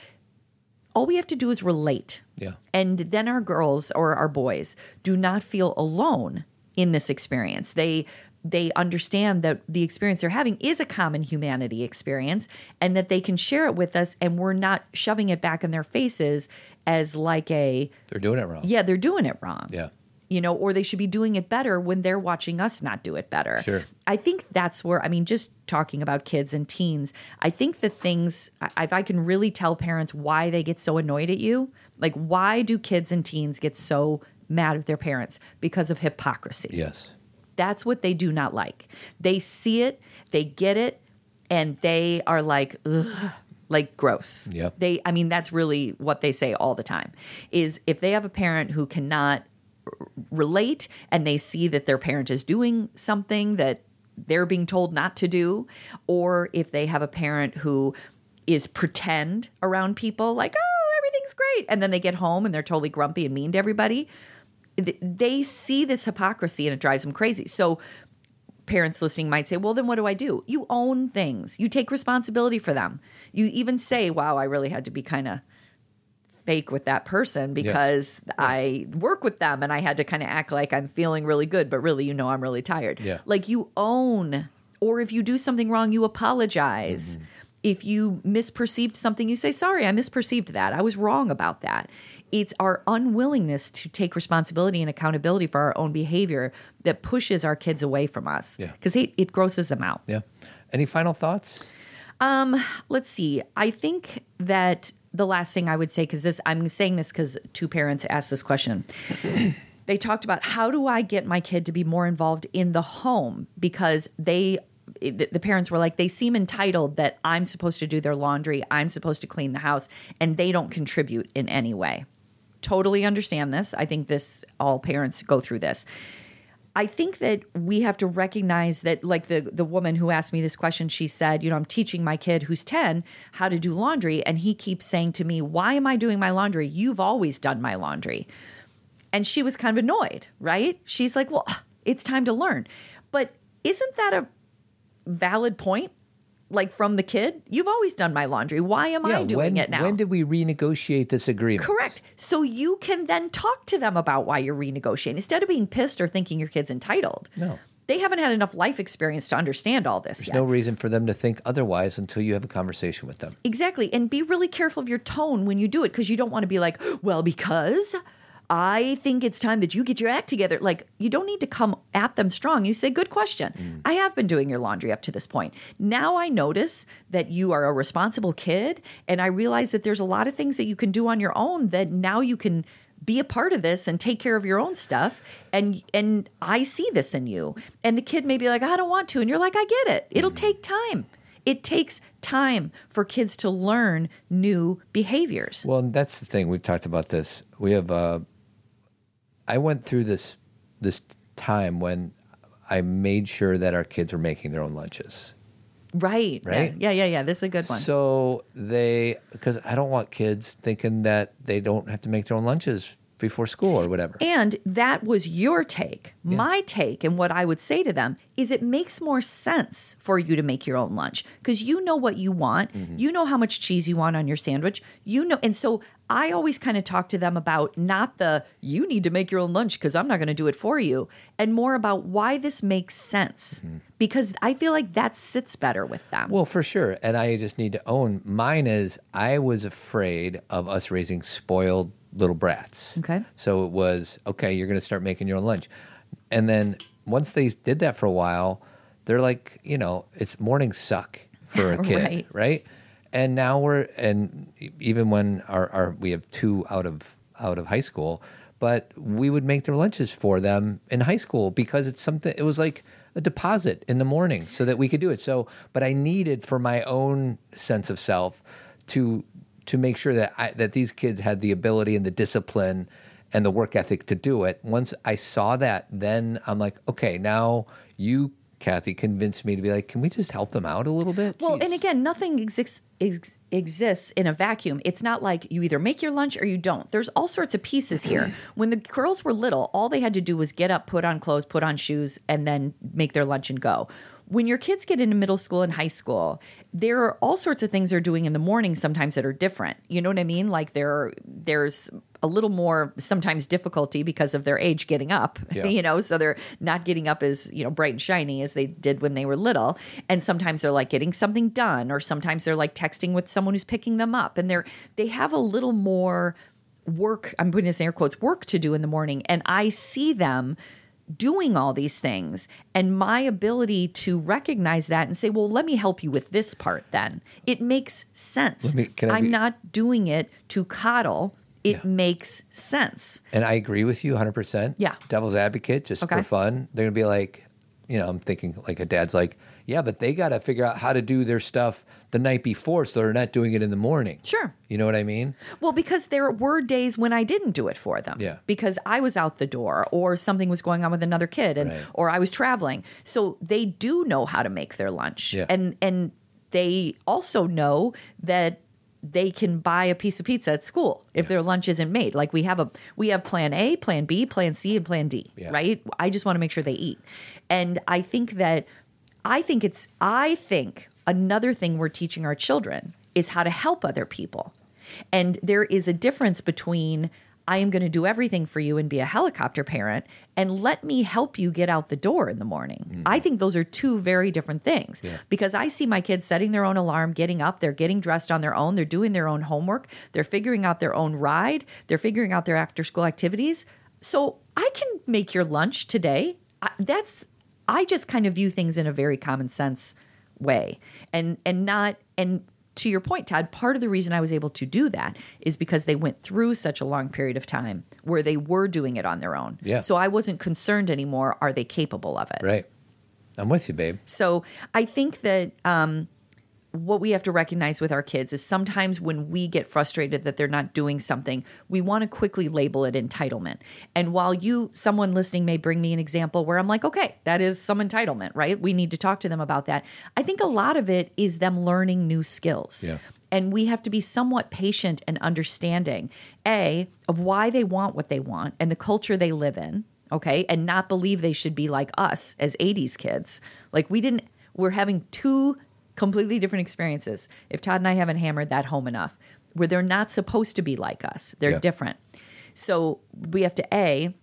all we have to do is relate. Yeah. And then our girls or our boys do not feel alone in this experience. They they understand that the experience they're having is a common humanity experience and that they can share it with us and we're not shoving it back in their faces as like a They're doing it wrong. yeah, they're doing it wrong. Yeah. You know, or they should be doing it better when they're watching us not do it better. Sure. I think that's where I mean, just talking about kids and teens, I think the things I- if I can really tell parents why they get so annoyed at you, like why do kids and teens get so mad at their parents because of hypocrisy? Yes. That's what they do not like. They see it, they get it, and they are like, ugh, like gross. Yeah. They, I mean, that's really what they say all the time. Is if they have a parent who cannot relate and they see that their parent is doing something that they're being told not to do, or if they have a parent who is pretend around people like, oh, everything's great, and then they get home and they're totally grumpy and mean to everybody they see this hypocrisy and it drives them crazy. So parents listening might say, "Well, then what do I do?" You own things. You take responsibility for them. You even say, "Wow, I really had to be kind of fake with that person because I work with them and I had to kind of act like I'm feeling really good, but really you know I'm really tired." Yeah. Like you own or if you do something wrong, you apologize. If you misperceived something, you say, "Sorry, I misperceived that. I was wrong about that." It's our unwillingness to take responsibility and accountability for our own behavior that pushes our kids away from us Yeah. because it, it grosses them out. Yeah. Any final thoughts? Um, Let's see. I think that the last thing I would say, because this, I'm saying this because two parents asked this question. they talked about how do I get my kid to be more involved in the home because they the parents were like they seem entitled that I'm supposed to do their laundry, I'm supposed to clean the house and they don't contribute in any way. Totally understand this. I think this all parents go through this. I think that we have to recognize that, like the the woman who asked me this question, she said, "You know, I'm teaching my kid who's ten how to do laundry, and he keeps saying to me, "Why am I doing my laundry? You've always done my laundry." And she was kind of annoyed, right? She's like, "Well, it's time to learn," but isn't that a valid point? Like from the kid, you've always done my laundry. Why am I doing when, it now? When did we renegotiate this agreement? Correct. So you can then talk to them about why you're renegotiating instead of being pissed or thinking your kid's entitled. No. they haven't had enough life experience to understand all this There's yet. no reason for them to think otherwise until you have a conversation with them. Exactly. And be really careful of your tone when you do it because you don't want to be like, well, because I think it's time that you get your act together. Like, you don't need to come at them strong. You say, good question. I have been doing your laundry up to this point. Now I notice that you are a responsible kid. And I realize that there's a lot of things that you can do on your own that now you can be a part of this and take care of your own stuff and and I see this in you and the kid may be like I don't want to and you're like I get it it'll take time it takes time for kids to learn new behaviors. Well, that's the thing. We've talked about this. We have. Uh, I went through this this time when I made sure that our kids were making their own lunches. right. Right? Yeah, yeah, yeah. This is a good one. So they, because I don't want kids thinking that they don't have to make their own lunches before school or whatever. and that was your take. My take, and what I would say to them is it makes more sense for you to make your own lunch because you know what you want. Mm-hmm. You know how much cheese you want on your sandwich. You know, and so I always kind of talk to them about not the you need to make your own lunch because I'm not going to do it for you, and more about why this makes sense because I feel like that sits better with them. Mm-hmm. Well, for sure. And I just need to own mine is I was afraid of us raising spoiled little brats. Okay. So it was, okay, you're going to start making your own lunch. And then once they did that for a while, they're like, you know, it's mornings suck for a kid, Right. right? And now we're, and even when our, our, we have two out of, out of high school, but we would make their lunches for them in high school because it's something, it was like, a deposit in the morning so that we could do it. So, but I needed for my own sense of self to to make sure that I, that these kids had the ability and the discipline and the work ethic to do it. Once I saw that, then I'm like, okay, now you, Cathy, convinced me to be like, can we just help them out a little bit? Well, Jeez. and again, nothing exists ex- exists in a vacuum. It's not like you either make your lunch or you don't. There's all sorts of pieces here. when the girls were little, all they had to do was get up, put on clothes, put on shoes, and then make their lunch and go. When your kids get into middle school and high school, there are all sorts of things they're doing in the morning sometimes that are different. You know what I mean? Like there there's a little more sometimes difficulty because of their age getting up. Yeah. you know, so they're not getting up as, you know, bright and shiny as they did when they were little. And sometimes they're like getting something done or sometimes they're like texting with someone who's picking them up and they're they have a little more work, I'm putting this in air quotes, work to do in the morning and I see them doing all these things and my ability to recognize that and say well let me help you with this part then it makes sense me- i'm be- not doing it to coddle it Yeah. makes sense And I agree with you 100%. Yeah. Devil's advocate, just Okay. for fun. They're to be like, you know, I'm thinking like a dad's like, yeah, but they got to figure out how to do their stuff the night before so they're not doing it in the morning. Sure. You know what I mean? Well, because there were days when I didn't do it for them. Yeah. Because I was out the door or something was going on with another kid and Right. or I was traveling. So they do know how to make their lunch. Yeah. And and they also know that they can buy a piece of pizza at school if their lunch isn't made. Like we have a we have plan A, plan B, plan C, and plan D. Yeah. Right? I just want to make sure they eat. And I think that I think it's I think another thing we're teaching our children is how to help other people. And there is a difference between I am going to do everything for you and be a helicopter parent and let me help you get out the door in the morning. Mm-hmm. I think those are two very different things because I see my kids setting their own alarm, getting up, they're getting dressed on their own, they're doing their own homework, they're figuring out their own ride, they're figuring out their after school activities. So I can make your lunch today. I, that's I just kind of view things in a very common sense way. And and not and to your point, Todd, part of the reason I was able to do that is because they went through such a long period of time where they were doing it on their own. Yeah. So I wasn't concerned anymore. Are they capable of it? Right. I'm with you, babe. So I think that um, what we have to recognize with our kids is sometimes when we get frustrated that they're not doing something, we want to quickly label it entitlement. And while you, someone listening, may bring me an example where I'm like, okay, that is some entitlement, right? We need to talk to them about that. I think a lot of it is them learning new skills. Yeah. And we have to be somewhat patient and understanding, A, of why they want what they want and the culture they live in, okay? And not believe they should be like us as 80s kids. Like we didn't, we're having two completely different experiences. If Todd and I haven't hammered that home enough, where they're not supposed to be like us, they're Yeah. different. So we have to, A,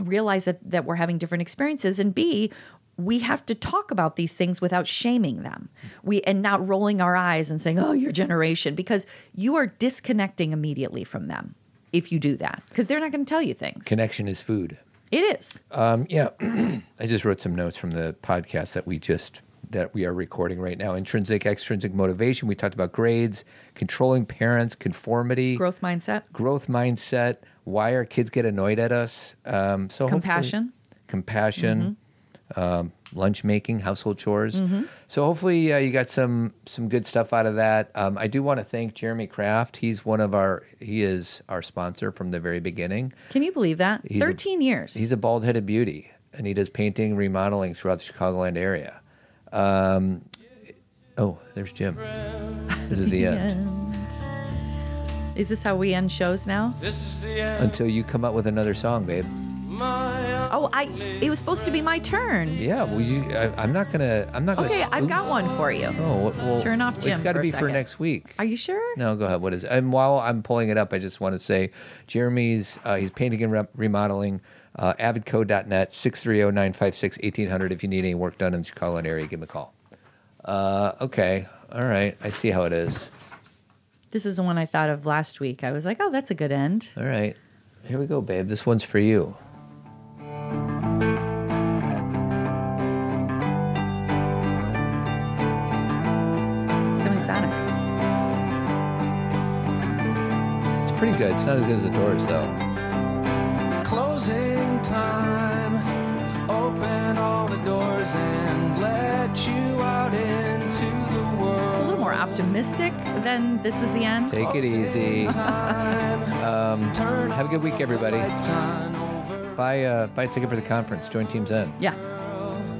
realize that, that we're having different experiences, and B, we have to talk about these things without shaming them. We and not rolling our eyes and saying, "Oh, your generation," because you are disconnecting immediately from them if you do that because they're not going to tell you things. Connection is food. It is. Um, yeah, I just wrote some notes from the podcast that we just that we are recording right now. Intrinsic, extrinsic motivation. We talked about grades, controlling parents, conformity, Growth mindset, growth mindset. Why our kids get annoyed at us. Um, so compassion. compassion, um, lunch making, household chores. Mm-hmm. So hopefully uh, you got some some good stuff out of that. Um, I do want to thank Jeremy Kraft. He's one of our he is our sponsor from the very beginning. Can you believe that? He's a- 13 years. He's a bald headed beauty, and he does painting, remodeling throughout the Chicagoland area. Um, oh, there's Jim. This is the end. Is this how we end shows now? Until you come up with another song, babe. Oh, I it was supposed to be my turn. Yeah, well, you, I, I'm not gonna. I'm not gonna. Okay, I've got one for you. Oh, well, Turn off Jim. It's got to be for next week. Are you sure? No, go ahead. What is? And while I'm pulling it up, I just want to say, Jeremy's uh, he's painting and re- remodeling. Uh, avidco.net 630-956-1800 if you need any work done in the Chicagoland area give me a call. Uh, okay. All right. I see how it is. This is the one I thought of last week. I was like, oh, that's a good end. all right. Here we go babe. This one's for you. Semisonic. it's pretty good. It's not as good as the doors though. Closing time. Open all the doors and let you out into the world. It's a little more optimistic than this is the end. take it easy um, Turn have a good week everybody lights on over. buy, uh, buy a ticket for the conference join Team Zen Yeah.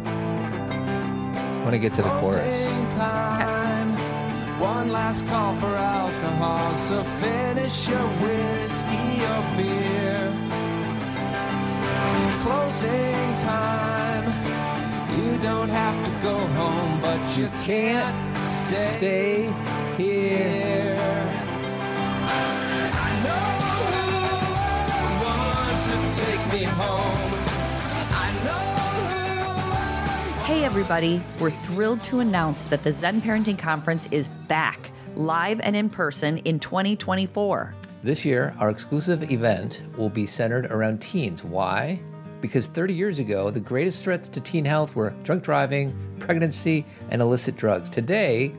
i want to get to the chorus Closing. One last call for alcohol, so finish your whiskey or beer. Closing time. You don't have to go home, but you can't stay, stay here here. I know who want to take me home. I know who Hey, everybody. We're thrilled to announce that the Zen Parenting Conference is back, live and in person in 2024. This year, our exclusive event will be centered around teens. Why? Because 30 years ago, the greatest threats to teen health were drunk driving, pregnancy, and illicit drugs. Today,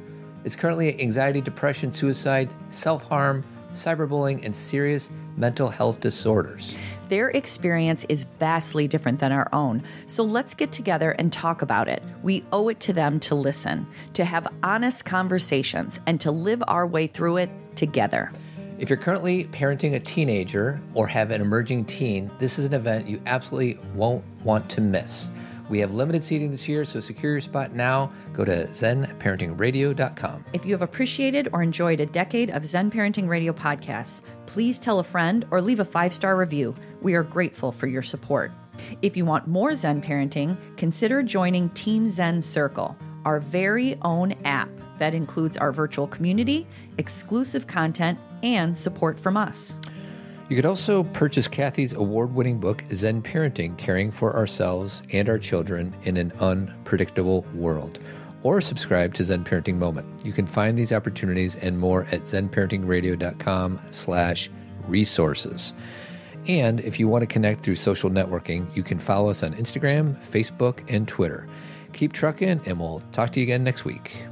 it's currently anxiety, depression, suicide, self harm, cyberbullying, and serious mental health disorders. Their experience is vastly different than our own. So let's get together and talk about it. We owe it to them to listen, to have honest conversations, and to live our way through it together. If you're currently parenting a teenager or have an emerging teen, this is an event you absolutely won't want to miss. We have limited seating this year, so secure your spot now. Go to zenparentingradio.com. If you have appreciated or enjoyed a decade of Zen Parenting Radio podcasts, please tell a friend or leave a five star review. We are grateful for your support. If you want more Zen parenting, consider joining Team Zen Circle, our very own app that includes our virtual community, exclusive content, and support from us. You could also purchase Cathy's award winning book, Zen Parenting Caring for Ourselves and Our Children in an Unpredictable World, or subscribe to Zen Parenting Moment. You can find these opportunities and more at zenparentingradio.com slash resources. And if you want to connect through social networking, you can follow us on Instagram, Facebook, and Twitter. Keep trucking, and we'll talk to you again next week.